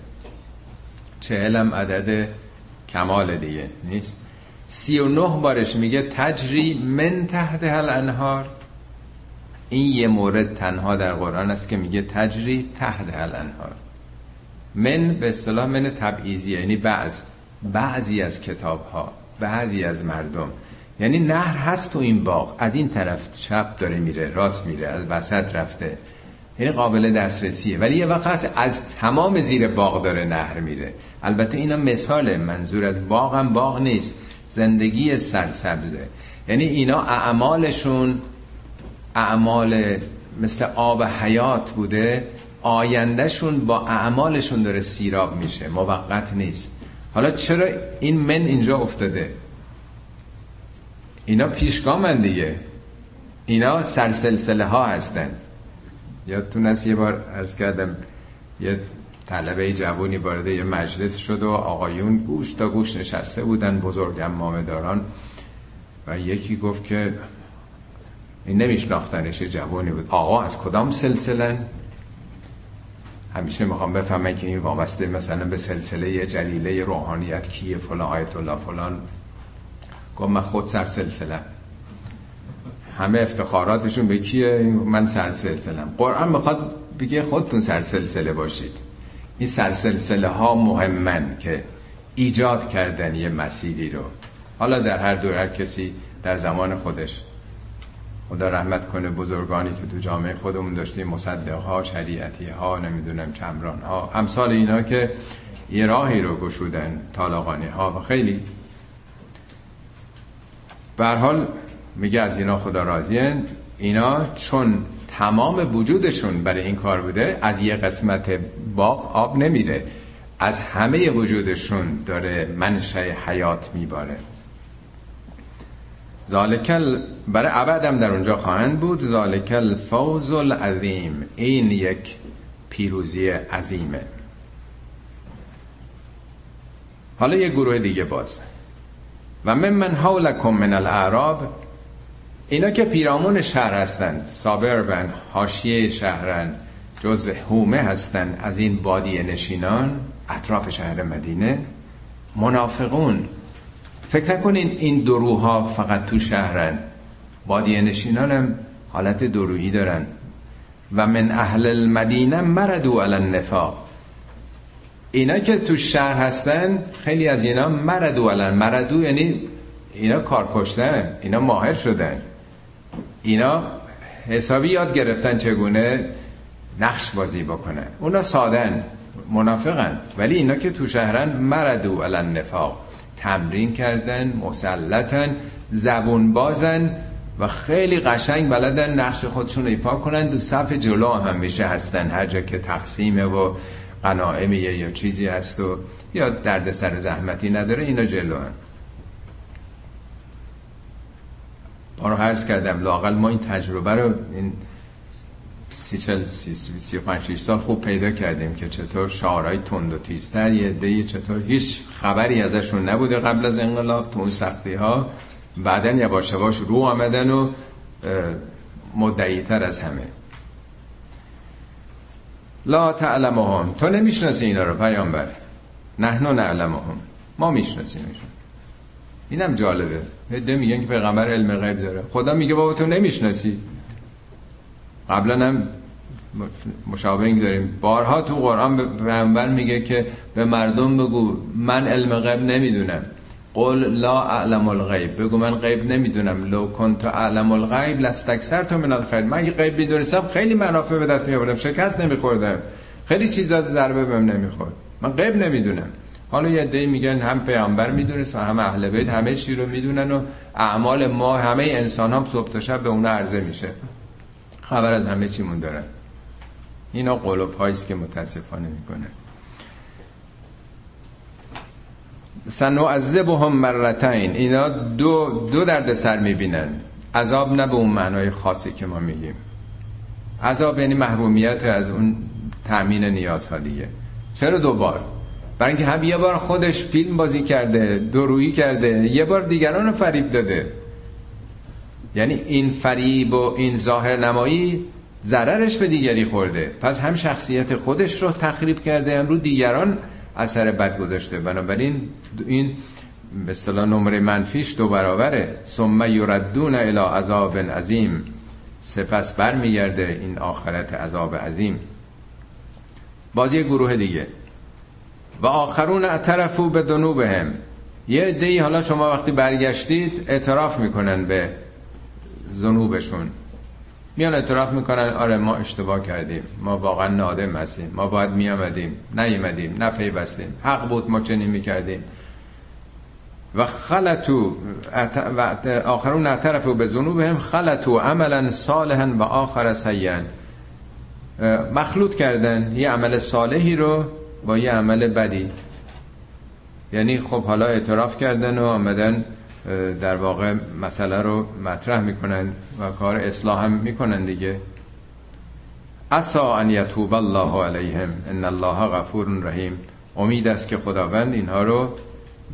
چهل هم عدد کمال دیگه نیست. سی و نه بارش میگه تجری من تحت الانهار این یه مورد تنها در قرآن است که میگه تجری تحت الانهار من به اصطلاح من تبعیضی یعنی بعض بعضی از کتاب ها بعضی از مردم. یعنی نهر هست تو این باغ. از این طرف چپ داره میره راست میره از وسط رفته. یعنی قابل دسترسیه. ولی یه وقت از تمام زیر باغ داره نهر میره. البته اینا مثال منظور از باغ هم باغ نیست. زندگی سرسبزه. یعنی اینا اعمالشون اعمال مثل آب حیات بوده آیندهشون با اعمالشون داره سیراب میشه موقت نیست. حالا چرا این من اینجا افتاده؟ اینا پیشگامن دیگه. اینا سرسلسله ها هستن. یادتون است یه بار ارز کردم یه طلبه جوونی وارد یه مجلس شد و آقایون گوش تا گوش نشسته بودن بزرگم مامداران و یکی گفت که این نمیشناختنش جوانی بود. آقا از کدام سلسله؟ همیشه می‌خوام بفهمم که این وابسته مثلا به سلسله جلیله روحانیت کیه فلان آیت الله فلان. گفت من خود سر سلسله. همه افتخاراتشون به کیه؟ من سر سلسله قرآن می‌خواد بگه خودتون سر سلسله باشید. این سلسله ها مهمن که ایجاد کردن یه مسیری رو. حالا در هر دور هر کسی در زمان خودش. خدا رحمت کنه بزرگانی که تو جامعه خودمون داشتیم مصدق ها شریعتی ها نمی‌دونم چمران ها همسال اینا که یه راهی رو گشودن طالقانی ها و خیلی. حال میگه از اینا خدا راضیه. اینا چون تمام وجودشون برای این کار بوده از یه قسمت باغ آب نمیره. از همه وجودشون داره منشه حیات میباره. زالکل برای عبدم در اونجا خواهند بود. زالکل فوز العظیم این یک پیروزی عظیمه. حالا یه گروه دیگه باز. و من من حولکم من الاعراب اینا که پیرامون شهر هستند سابربن حاشیه شهرن. جزء هومه هستند از این بادی نشینان اطراف شهر مدینه. منافقون. فکر نکنین این دروها فقط تو شهرن. بادی نشینان هم حالت درویی دارن. و من اهل المدینه مردو علی النفاق. اینا که تو شهر هستن خیلی از اینا مردو علی مردو یعنی اینا کار کشتن اینا ماهر شدن. اینا حسابی یاد گرفتن چگونه نقش بازی بکنن. اونا سادن منافقن. ولی اینا که تو شهرن مردو علی النفاق تمرین کردن مسلطن زبون بازن و خیلی قشنگ بلدن نقش خودشون ایفا کنن. دو صف جلو همیشه هستن. هر جا که تقسیمه و قناعمیه یا چیزی هست و یا درد سر زحمتی نداره اینا جلو هم. بارو حرز کردم لاقل ما این تجربه رو این سی چل سی, سی, سی سال خوب پیدا کردیم که چطور شعارهای تند و تیزتر یه دی چطور هیچ خبری ازشون نبوده قبل از انقلاب تو اون سختی ها بعدا یواش یواش رو آمدن و مدعیتر از همه. لا تعلمهم. تو نمی‌شناسی اینا رو پیامبر. نحنو نعلمهم. ما میشناسیمشون. اینم جالبه. هده میگن که پیغمبر علم غیب داره. خدا میگه بابا تو نمی‌شناسی. قبلا هم مشابه داریم. بارها تو قرآن به پیغمبر میگه که به مردم بگو من علم غیب نمی‌دونم. قل لا اعلم الغیب. بگو من غیب نمی‌دونم. لو کنت اعلم الغیب لستکثر تو من الخیر. من اگه غیب می‌دونستم خیلی منافع به دست میآوردم. شکست نمیخوردم. خیلی چیزا ضربه بهم نمی‌خورد. من غیب نمی‌دونم. حالا یه دی میگن هم پیامبر می‌دونست و هم اهل بیت همه چی رو می‌دونن و اعمال ما همه انسان هم صبح تا شب به اون عرضه میشه. خبر از همه چیمون دارن اینا قلوب هاییست که متاسفانه می‌کنه. هم مرتین. اینا دو دو درد سر می‌بینن. عذاب نه به اون معنای خاصی که ما میگیم. عذاب یعنی محرومیت از اون تأمین نیازها دیگه. چرا دو بار برای اینکه هم یه بار خودش فیلم بازی کرده درویی کرده یه بار دیگران رو فریب داده. یعنی این فریب و این ظاهر نمایی ضررش به دیگری خورده. پس هم شخصیت خودش رو تخریب کرده هم رو دیگران اثر بد گذاشته. بنابراین این به اصطلاح نمره منفیش دو برابره. ثم یردون الی عذاب عظیم. سپس برمیگرده این آخرت عذاب عظیم. باز یه گروه دیگه. و آخرون اعترفوا به ذنوبهم. یه عده‌ای حالا شما وقتی برگشتید اعتراف می‌کنن به ذنوبشون. میان اعتراف می‌کنن آره ما اشتباه کردیم. ما واقعا نادم هستیم. ما باید میامدیم نیومدیم. نپیوستیم. حق بود ما چنین می‌کردیم. و خلطو و آخرون اعترفوا به ذنوبهم. خلطو عملا صالحا و آخر سیئا. مخلوط کردن یه عمل صالحی رو با یه عمل بدی. یعنی خب حالا اعتراف کردن و آمدن در واقع مسئله رو مطرح می‌کنن و کار اصلاح هم می‌کنن دیگه. اسا ان یتوب الله علیهم. ان الله غفور رحیم. امید است که خداوند اینها رو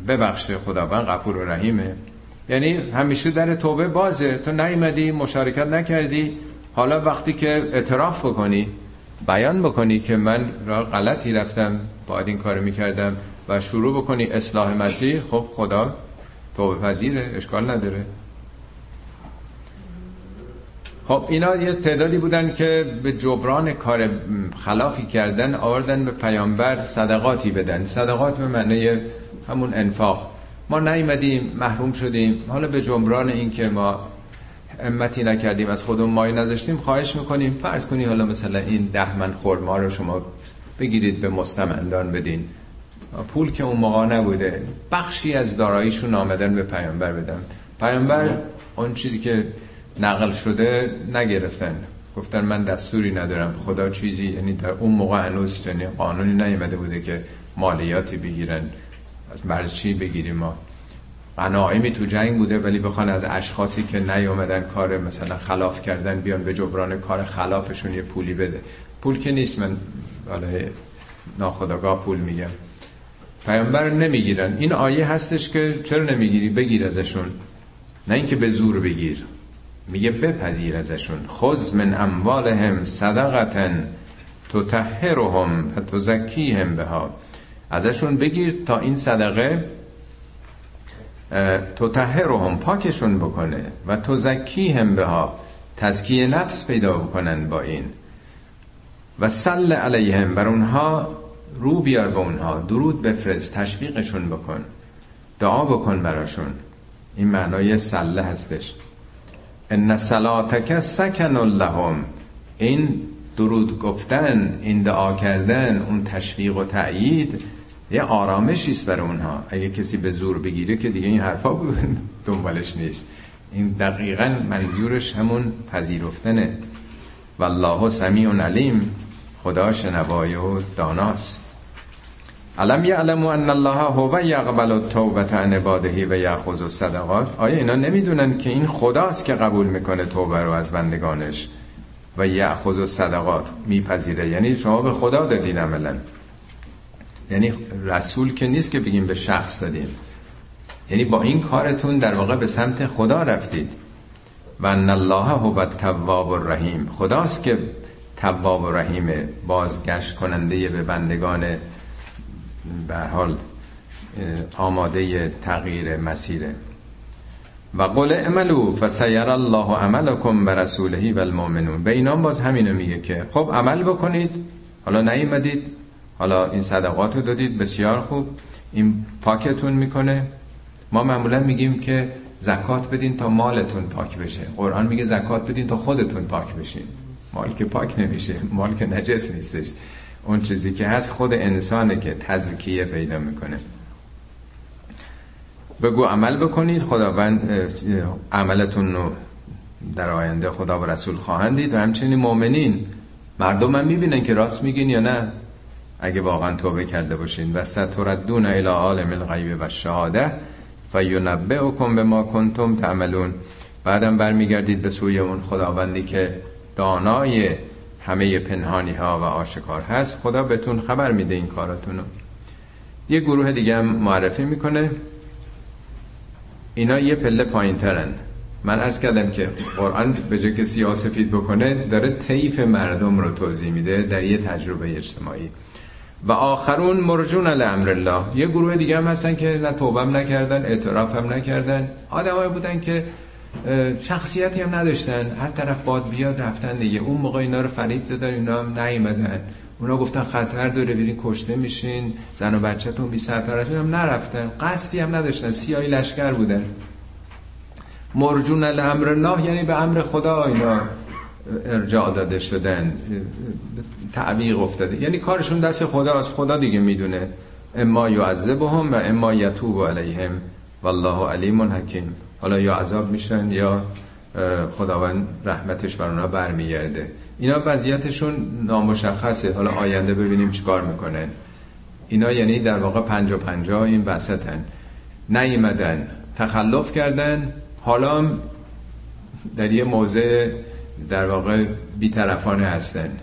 ببخشه. خداوند غفور و رحیمه. یعنی همیشه در توبه بازه. تو نیومدی مشارکت نکردی. حالا وقتی که اعتراف بکنی بیان بکنی که من را غلطی رفتم باید این کار می‌کردم و شروع بکنی اصلاح مسیح خب خدا توبه پذیره اشکال نداره. خب اینا یه تعدادی بودن که به جبران کار خلافی کردن آوردن به پیامبر صدقاتی بدن. صدقات به معنی همون انفاق. ما نیومدیم محروم شدیم. حالا به جبران این که ما امتی نکردیم از خودمون مای نذاشتیم خواهش می‌کنیم. فرض کنی حالا مثلا این ده من خورما رو شما بگیرید به مستمندان بدین. پول که اون موقع نبوده. بخشی از داراییشون آمدن به پیامبر بدن. پیامبر اون چیزی که نقل شده نگرفتن. گفتن من دستوری ندارم. خدا چیزی یعنی در اون موقع هنوز قانونی نیومده بوده که مالیاتی بگیرن. از مرچی بگیریم ما. غنائمی تو جنگ بوده ولی بخوان از اشخاصی که نیومدن کار مثلا خلاف کردن بیان به جبران کار خلافشون یه پولی بده. پول که نیست من حالا ناخداگاه پول میگم. پیامبر نمی‌گیرن. این آیه هستش که چرا نمی‌گیری؟ بگیر ازشون. نه اینکه به زور بگیر. میگه بپذیر ازشون. خذ من اموالهم صدقتن تطهرهم و تزکیهم بها. ازشون بگیر تا این صدقه تطهرهم پاکشون بکنه و تزکیهم بها تزکیه نفس پیدا بکنن با این. و سل علیهم بر اونها رو بیار به اونها درود بفرست تشویقشون بکن دعا بکن براشون. این معنای سله هستش. ان صلاتک سکن لهم این درود گفتن این دعا کردن اون تشویق و تأیید یه آرامشی است برای اونها. اگه کسی به زور بگیره که دیگه این حرفا دنبالش نیست. این دقیقا منظورش همون پذیرفتنه. والله سمیع علیم خدا شنوای و داناست. علم یعلمو ان الله هو یقبل التوبه عن عباده و یاخذ الصدقات؟ آیا اینا نمی‌دونن که این خداست که قبول می‌کنه توبه رو از بندگانش و یاخذ الصدقات؟ میپذیره. یعنی شما به خدا دادین عملا. یعنی رسول که نیست که بگیم به شخص دادیم. یعنی با این کارتون در واقع به سمت خدا رفتید. و ان الله هو التواب الرحیم. خداست که تواب و رحیم بازگشت کننده به بندگان به حال آماده تغییر مسیره و قل اعملو فسیر الله عملکم به رسوله و المؤمنون. به اینام باز همینو میگه که خب عمل بکنید. حالا نیومدید. حالا این صدقات رو دادید بسیار خوب. این پاکتون می‌کنه. ما معمولا میگیم که زکات بدین تا مالتون پاک بشه. قرآن میگه زکات بدین تا خودتون پاک بشین. مال که پاک نمیشه مال که نجس نیستش. اون چیزی که هست خود انسانه که تزکیه پیدا می‌کنه. بگو عمل بکنید. خداوند عملتون رو در آینده خدا و رسول خواهند دید. و همچنین مؤمنین مردم هم می‌بینن که راست میگین یا نه. اگه واقعا توبه کرده باشین. و ستردون الى عالم الغیب و شهاده فینبئکم به ما کنتم تعملون. بعدم برمیگردید به سوی اون خداوندی که دانای همه پنهانی ها و آشکار هست. خدا بهتون خبر میده این کاراتونو یه گروه دیگه هم معرفی می‌کنه. اینا یه پله پایین ترن من از کردم که قرآن به جای که سیاسفید بکنه داره طیف مردم رو توضیح میده در یه تجربه اجتماعی. و آخرون مرجون لامر الله یه گروه دیگه هم هستن که نه توبم نکردن اعتراف هم نکردن. آدمایی بودن که شخصیتی هم نداشتن. هر طرف باد بیاد رفتن دیگه. اون موقع اینا رو فریب دادن اینا هم نیومدن. اونا گفتن خطر داره برین کشته میشین. زن و بچه‌تون بی سرپرست هم نرفتن. قصدی هم نداشتن. سیاهی لشکر بودن. مرجون الامر الله یعنی به امر خدا اینا. ارجاع داده شدن تعویق افتاده. یعنی کارشون دست خدا از خدا دیگه می‌دونه. اما یعذبهم و اما یتوب علیهم. والله علیم حکیم. حالا یا عذاب میشن یا خداوند رحمتش بر اونا برمیگرده. اینا وضعیتشون نامشخصه. حالا آینده ببینیم چیکار می‌کنن. اینا یعنی در واقع پنجا پنجا این وسطن. نیمدن تخلف کردن. حالا در یه موضع در واقع بیطرفانه هستن.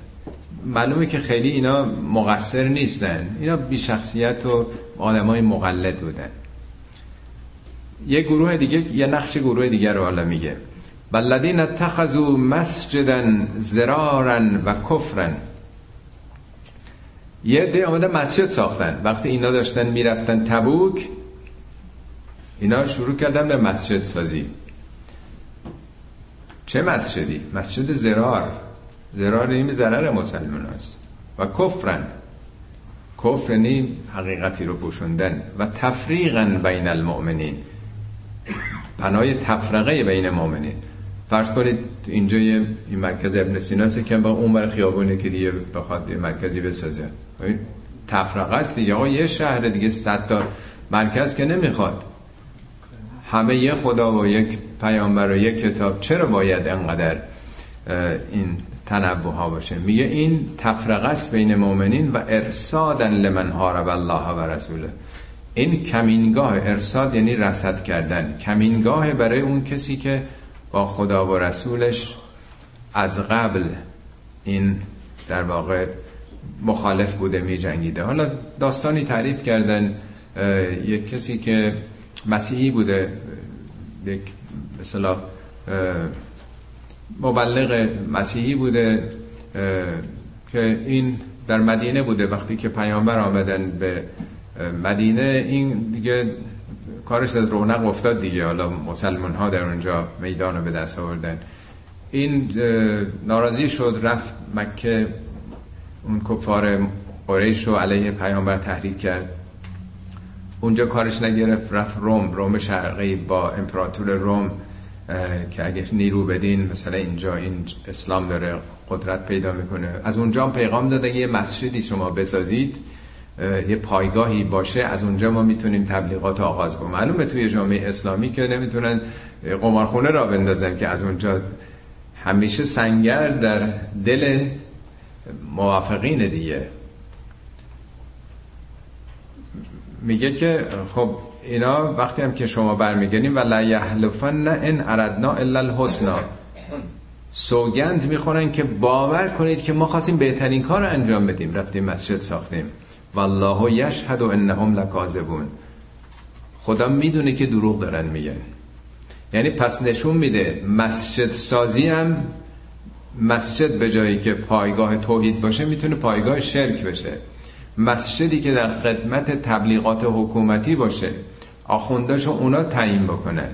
معلومه که خیلی اینا مقصر نیستن. اینا بی شخصیت و آدم های مقلد بودن. یه گروه دیگه یه نقش گروه دیگه رو حالا میگه. بلدین اتخذوا مسجدا زرارا و کفرن یه ده آمده مسجد ساختن. وقتی اینا داشتن می‌رفتن تبوک اینا شروع کردن به مسجد سازی. چه مسجدی؟ مسجد زرار. زرار این ضرر مسلمان است. و کفرن. کفر نیم حقیقتی رو پوشوندن. و تفریقا بین المؤمنین. پنای تفرقه بین مؤمنین. فرض کنید اینجا یه این مرکز ابن سینا که با اون بر خیابونه که دیگه بخواد یه مرکزی بسازه. تفرقه است دیگه. آقا یه شهر دیگه صد تا مرکز که نمی‌خواد. همه یه خدا و یک پیامبر و یک کتاب چرا باید انقدر این تنوع ها باشه؟ میگه این تفرقه است بین مؤمنین و ارسادن لمن حارب الله و رسوله. این کمینگاه ارساد یعنی رسد کردن. کمینگاه برای اون کسی که با خدا و رسولش از قبل این در واقع مخالف بوده می جنگیده حالا داستانی تعریف کردن یک کسی که مسیحی بوده یک مثلا مبلغ مسیحی بوده که این در مدینه بوده. وقتی که پیامبر آمدن به مدینه این دیگه کارش از رونق افتاد دیگه. حالا مسلمان ها در اونجا میدان رو به دست آوردن. این ناراضی شد رفت مکه. اون کفار قریش رو علیه پیامبر تحریک کرد. اونجا کارش نگرفت رفت روم. روم شرقی با امپراتور روم که اگه نیرو بدین مثلا اینجا این اسلام داره قدرت پیدا می‌کنه. از اونجا هم پیغام دادن یه مسجدی شما بسازید یه پایگاهی باشه از اونجا ما می‌تونیم تبلیغات آغاز کنیم. معلومه توی جامعه اسلامی که نمی‌تونن قمارخونه را بندازن که از اونجا همیشه سنگر در دل موافقین دیگه. میگه که خب اینا وقتی هم که شما برمیگنیم و لا یحلفن ان اردنا الا الحسنا. سوگند می‌خورن که باور کنید که ما خواستیم بهترین کار رو انجام بدیم. رفتیم مسجد ساختیم. والله یشهد انهم لکاذبون. خدا می‌دونه که دروغ دارن میگن. یعنی پس نشون میده مسجد سازی هم مسجد به جایی که پایگاه توحید باشه می‌تونه پایگاه شرک بشه. مسجدی که در خدمت تبلیغات حکومتی باشه آخونداشو اونا تعیین بکنن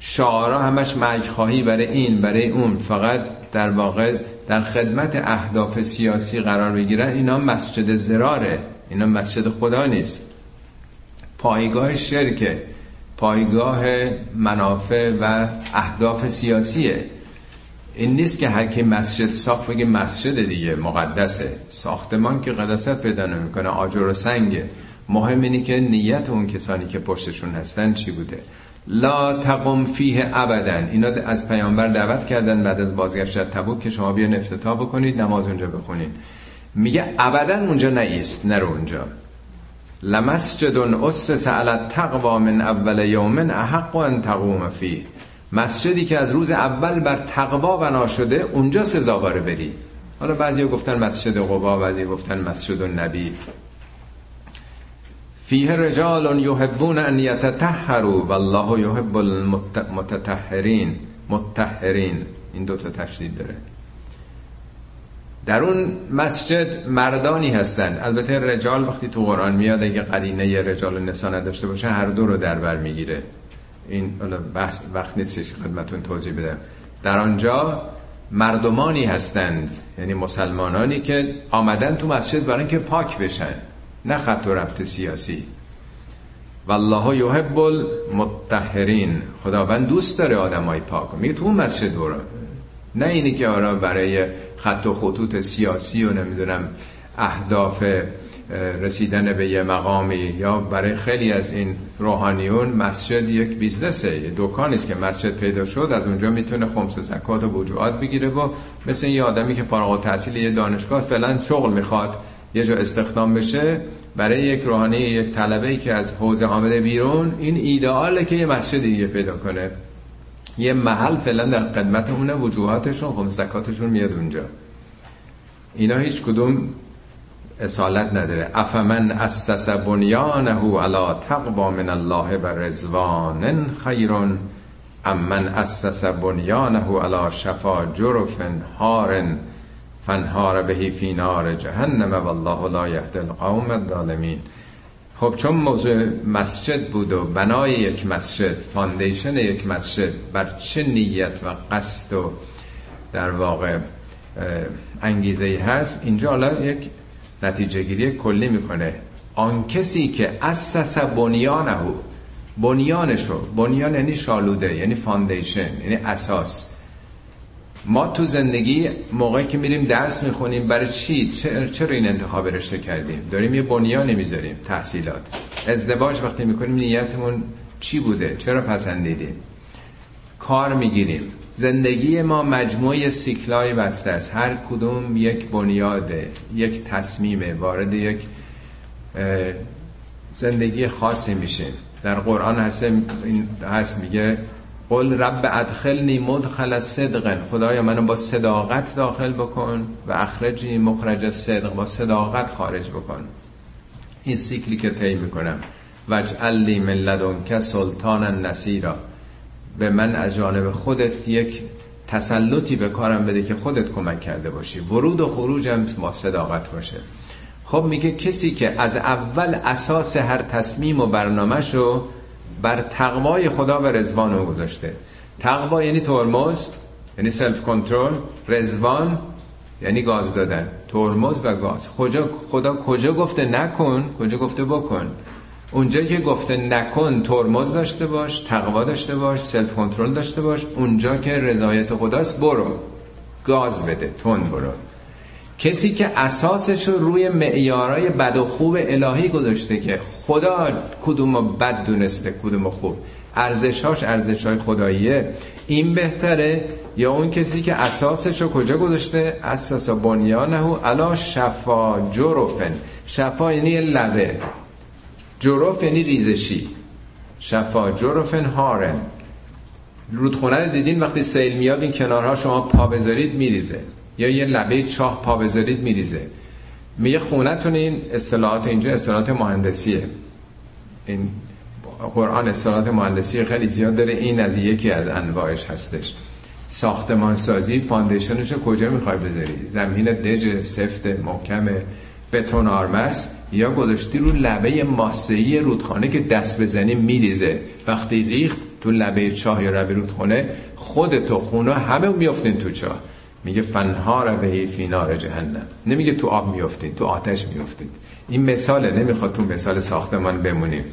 شعارا همش مرگ خواهی برای این برای اون. فقط در واقع در خدمت اهداف سیاسی قرار بگیرن اینا مسجد زراره. اینا مسجد خدا نیست. پایگاه شرکه. پایگاه منافع و اهداف سیاسیه. این نیست که هر کی مسجد ساخت بگه مسجد دیگه مقدسه. ساختمان که قدست پیدا نمی‌کنه آجر و سنگه مهم اینه که نیت اون کسانی که پشتشون هستن چی بوده؟ لا تقم فیه ابدا. اینا از پیامبر دعوت کردن بعد از بازگشت از تبوک که شما بیان افتتاح بکنید نماز اونجا بخونید میگه ابدا اونجا نیست نرو اونجا. لمسجد اسس علی التقوی من اول یوم احق ان تقوم فیه. مسجدی که از روز اول بر تقوا بنا شده اونجا سزاوار بری. حالا بعضی گفتن مسجد قبا بعضی گفتن مسجد النبی. فیه رجال یحبون ان یتطهروا والله یحب المتطهرین. متطهرین. این دو تا تشدید داره. در اون مسجد مردانی هستند البته رجال وقتی تو قرآن میاد اگه قرینه رجال و نسا نداشته باشه هر دو رو در بر می‌گیره. این بحث وقت نیستش خدمتون توضیح بدم. در آنجا مردمانی هستند یعنی مسلمانانی که آمدن تو مسجد برای اینکه پاک بشن نه خط و ربط سیاسی. والله یحب المطهرین. خداوند دوست داره آدمای پاک. میگه تو اون مسجد برو. نه اینی که آرا برای خط و خطوط سیاسی و نمی‌دونم اهداف رسیدن به یه مقامی. یا برای خیلی از این روحانیون مسجد یک بیزنسه. یه دکانی است که مسجد پیدا شد. از اونجا می‌تونه خمس و زکات و وجوهات بگیره و مثل یه آدمی که فارغ التحصیل یه دانشگاه فعلا شغل می‌خواد یه جا استخدام بشه. برای یک روحانی یک طلبه که از حوزه آمده بیرون این ایدئاله که یه مسجد دیگه پیدا کنه. یه محل فعلا در قدمت اونه. وجوهاتشون خمس زکاتشون میاد اونجا. اینا هیچ کدوم اصالت نداره. افمن اسس بنیانه علی تقوا من الله و رضوان خیرون. ام من اسس بنیانه علی شفا جرف هار فنهار بهی فی نار جهنم والله لا یهدی القوم الظالمین. خب چون موضوع مسجد بود و بنای یک مسجد foundation یک مسجد بر چه نیت و قصد و در واقع انگیزه ای هست اینجا حالا یک نتیجه گیری کلی می‌کنه. آن کسی که اسس بنیانه بنیانشو بنیان یعنی شالوده یعنی foundation یعنی اساس. ما تو زندگی موقعی که میریم درس می‌خونیم برای چی چرا این انتخاب رشته کردیم؟ داریم یه بنیانی می‌ذاریم تحصیلات. ازدواج وقتی می‌کنیم نیتمون چی بوده؟ چرا پسندیدیم؟ کار می‌گیریم. زندگی ما مجموعه سیکلای بسته است. هر کدوم یک بنیاده یک تصمیمه وارد یک زندگی خاصی میشه در قرآن هست, هست میگه قل رب ادخلنی مدخل صدق. خدایا منو با صداقت داخل بکن و اخرجی مخرج صدق. با صداقت خارج بکن. این سیکلی که طی می‌کنم. وجعل لی من لدنک سلطانا نصیرا. به من از جانب خودت یک تسلطی به کارم بده که خودت کمک کرده باشی. ورود و خروجم با صداقت باشه. خب میگه کسی که از اول اساس هر تصمیم و برنامه شو بر تقوای خدا و رضوان او گذاشته. تقوا یعنی ترمز یعنی self control رضوان یعنی گاز دادن. ترمز و گاز. خدا, خدا کجا گفته نکن کجا گفته بکن. اونجا که گفته نکن ترمز داشته باش تقوا داشته باش self control داشته باش اونجا که رضایت خداست برو. گاز بده تون برو. کسی که اساسش رو روی معیارای بد و خوب الهی گذاشته که خدا کدوم بد دونسته کدوم خوب. ارزشهاش ارزشهای خداییه. این بهتره؟ یا اون کسی که اساسش رو کجا گذاشته؟ اساس بنیانه علا شفا جروفن شفا یعنی لبه. جروف یعنی ریزشی. شفا جروفن هارن رودخونه دیدین وقتی سیل میاد این کنارها شما پا بذارید میریزه. یا یه لبه چاه پا بذارید میریزه. میگه خونتون این اصطلاحات اینجا اصطلاحات مهندسیه. این قرآن اصطلاحات مهندسی خیلی زیاد داره. این از یکی از انواعش هستش. ساختمان سازی foundation ش کجا می‌خوای بذاری؟ زمین دژ سفت محکم. بتون آرمه‌س یا گذاشتی رو لبه ماسهی رودخانه که دست بزنی میریزه. وقتی ریخت تو لبه چاه یا لبه رودخانه خودت و خونه همه میافتین تو چاه. میگه فنهار به فی نار جهنم. نمیگه تو آب میافتید تو آتش میافتید این مثاله نمی‌خواد تو مثال ساختمان بمونیم.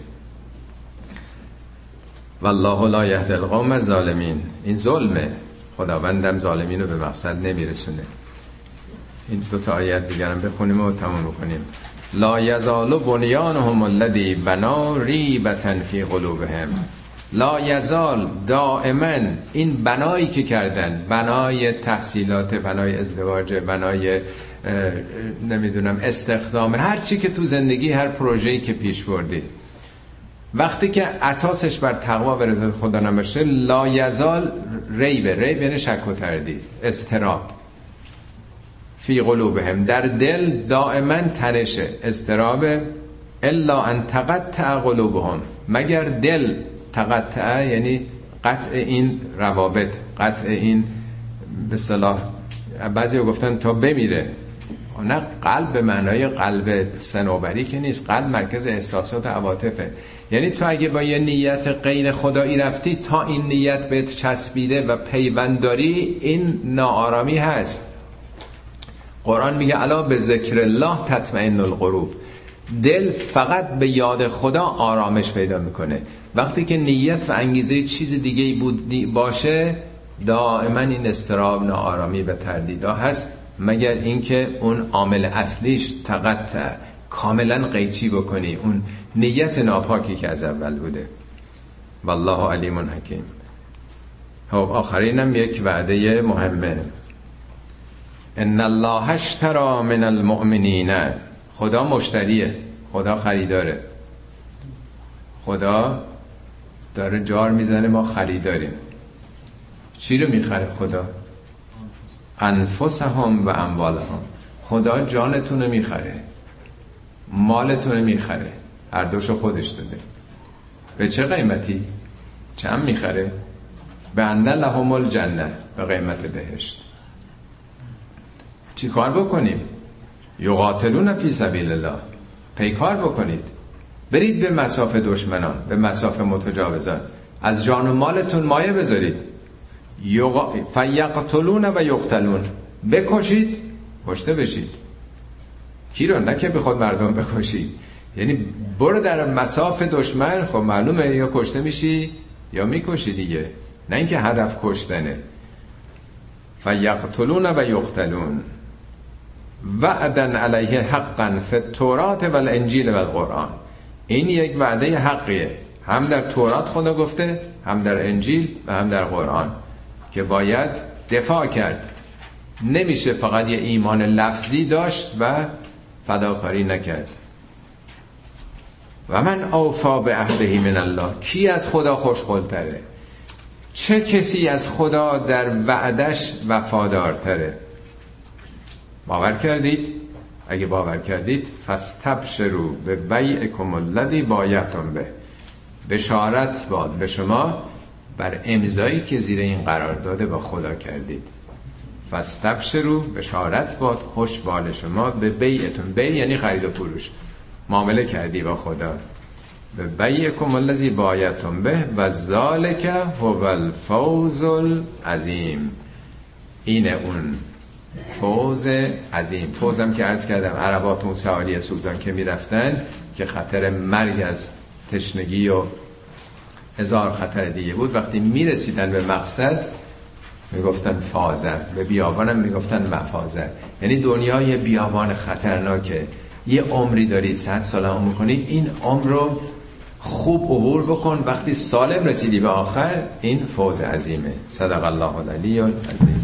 والله لا یهد القوم الظالمین. این ظلمه. خداوندم ظالمین رو به مقصد نمیرسونه. این دو تا آیت دیگرم بخونیم و تموم بکنیم. لا یزال بنیانهم الذی بنا ریبتا فی قلوبهم. لا یزال دائما این بنایی که کردن بنای تحصیلات بنای ازدواج بنای نمی‌دونم استخدام هر چی که تو زندگی هر پروژه‌ای که پیش بردی. وقتی که اساسش بر تقوا و رضایت خدا نباشه لا یزال ریبه. ریب یعنی شک و تردید استراب فی قلوبهم. در دل دائما تنشه استراب الا ان تقطع قلوبهم. مگر دل تقطع یعنی قطع این روابط قطع این به صلاح بعضی گفتن تا بمیره. نه قلب به معنای قلب سنوبری که نیست. قلب مرکز احساسات و عواطفه. یعنی تو اگه با یه نیت غیر خدایی رفتی تا این نیت بهت چسبیده و پیونداری این ناآرامی هست. قرآن میگه علا به ذکر الله تطمئن القلوب. دل فقط به یاد خدا آرامش پیدا می‌کنه. وقتی که نیت و انگیزه چیز دیگه بود باشه دائما این استراب ناآرامی و تردیدا هست مگر اینکه اون عامل اصلیش تقطع کاملا قیچی بکنی. اون نیت ناپاکی که از اول بوده. والله علیم حکیم. خب آخرینم یک وعده مهمه. ان الله اشترى من المؤمنین. خدا مشتریه. خدا خریداره. خدا داره جار می‌زنه ما خریداریم. چی رو می‌خره خدا؟ انفسهم و اموالهم. خدا جانتون رو می‌خره. مالتون رو می‌خره. هر دوشو خودش داده. به چه قیمتی؟ چند می‌خره؟ به انه لهم الجنه. به قیمت بهشت. چی کار بکنیم؟ یقاتلون فی سبیل الله. پیکار بکنید. برید به مساف دشمنان به مساف متجاوزان. از جان و مالتون مایه بذارید. یق... فیقتلون و یقتلون. بکشید کشته بشید. کی رو؟ نه که بخواد مردم بکشید یعنی برو در مساف دشمن. خب معلومه یا کشته میشی یا می‌کشی دیگه. نه اینکه هدف کشتنه. فیقتلون و یقتلون. وعدن علیه حقا فی التورات و الانجیل و القرآن. این یک وعده حقیه. هم در تورات خدا گفته هم در انجیل و هم در قرآن که باید دفاع کرد. نمیشه فقط یه ایمان لفظی داشت و فداکاری نکرد. و من اوفا به عهدهی من الله. کی از خدا خوشخلتره چه کسی از خدا در وعدش وفادارتره؟ باور کردید؟ اگه باور کردید فستبشرو به بیعکم الذی بایعتم به. بشارت باد به شما بر امضایی که زیر این قرار داده با خدا کردید. فستبشرو بشارت باد خوش بال شما به بیعتون بی یعنی خرید و فروش. معامله کردی با خدا. به بیعکم الذی بایعتم به و ذالک هو الفوز العظیم. اینه اون فوز عظیم. فوزم که عرض کردم عربات اون سوالی سوزان که می‌رفتن که خطر مرگ از تشنگی و هزار خطر دیگه بود. وقتی می‌رسیدن به مقصد می‌گفتن فازن. به بیابانم می‌گفتن مفازن. یعنی دنیای بیابان خطرناکه. یه عمری دارید صد سال عمر کنید این عمر رو خوب عبور بکن. وقتی سالم رسیدی به آخر این فوز عظیمه. صدق الله العلی العظیم.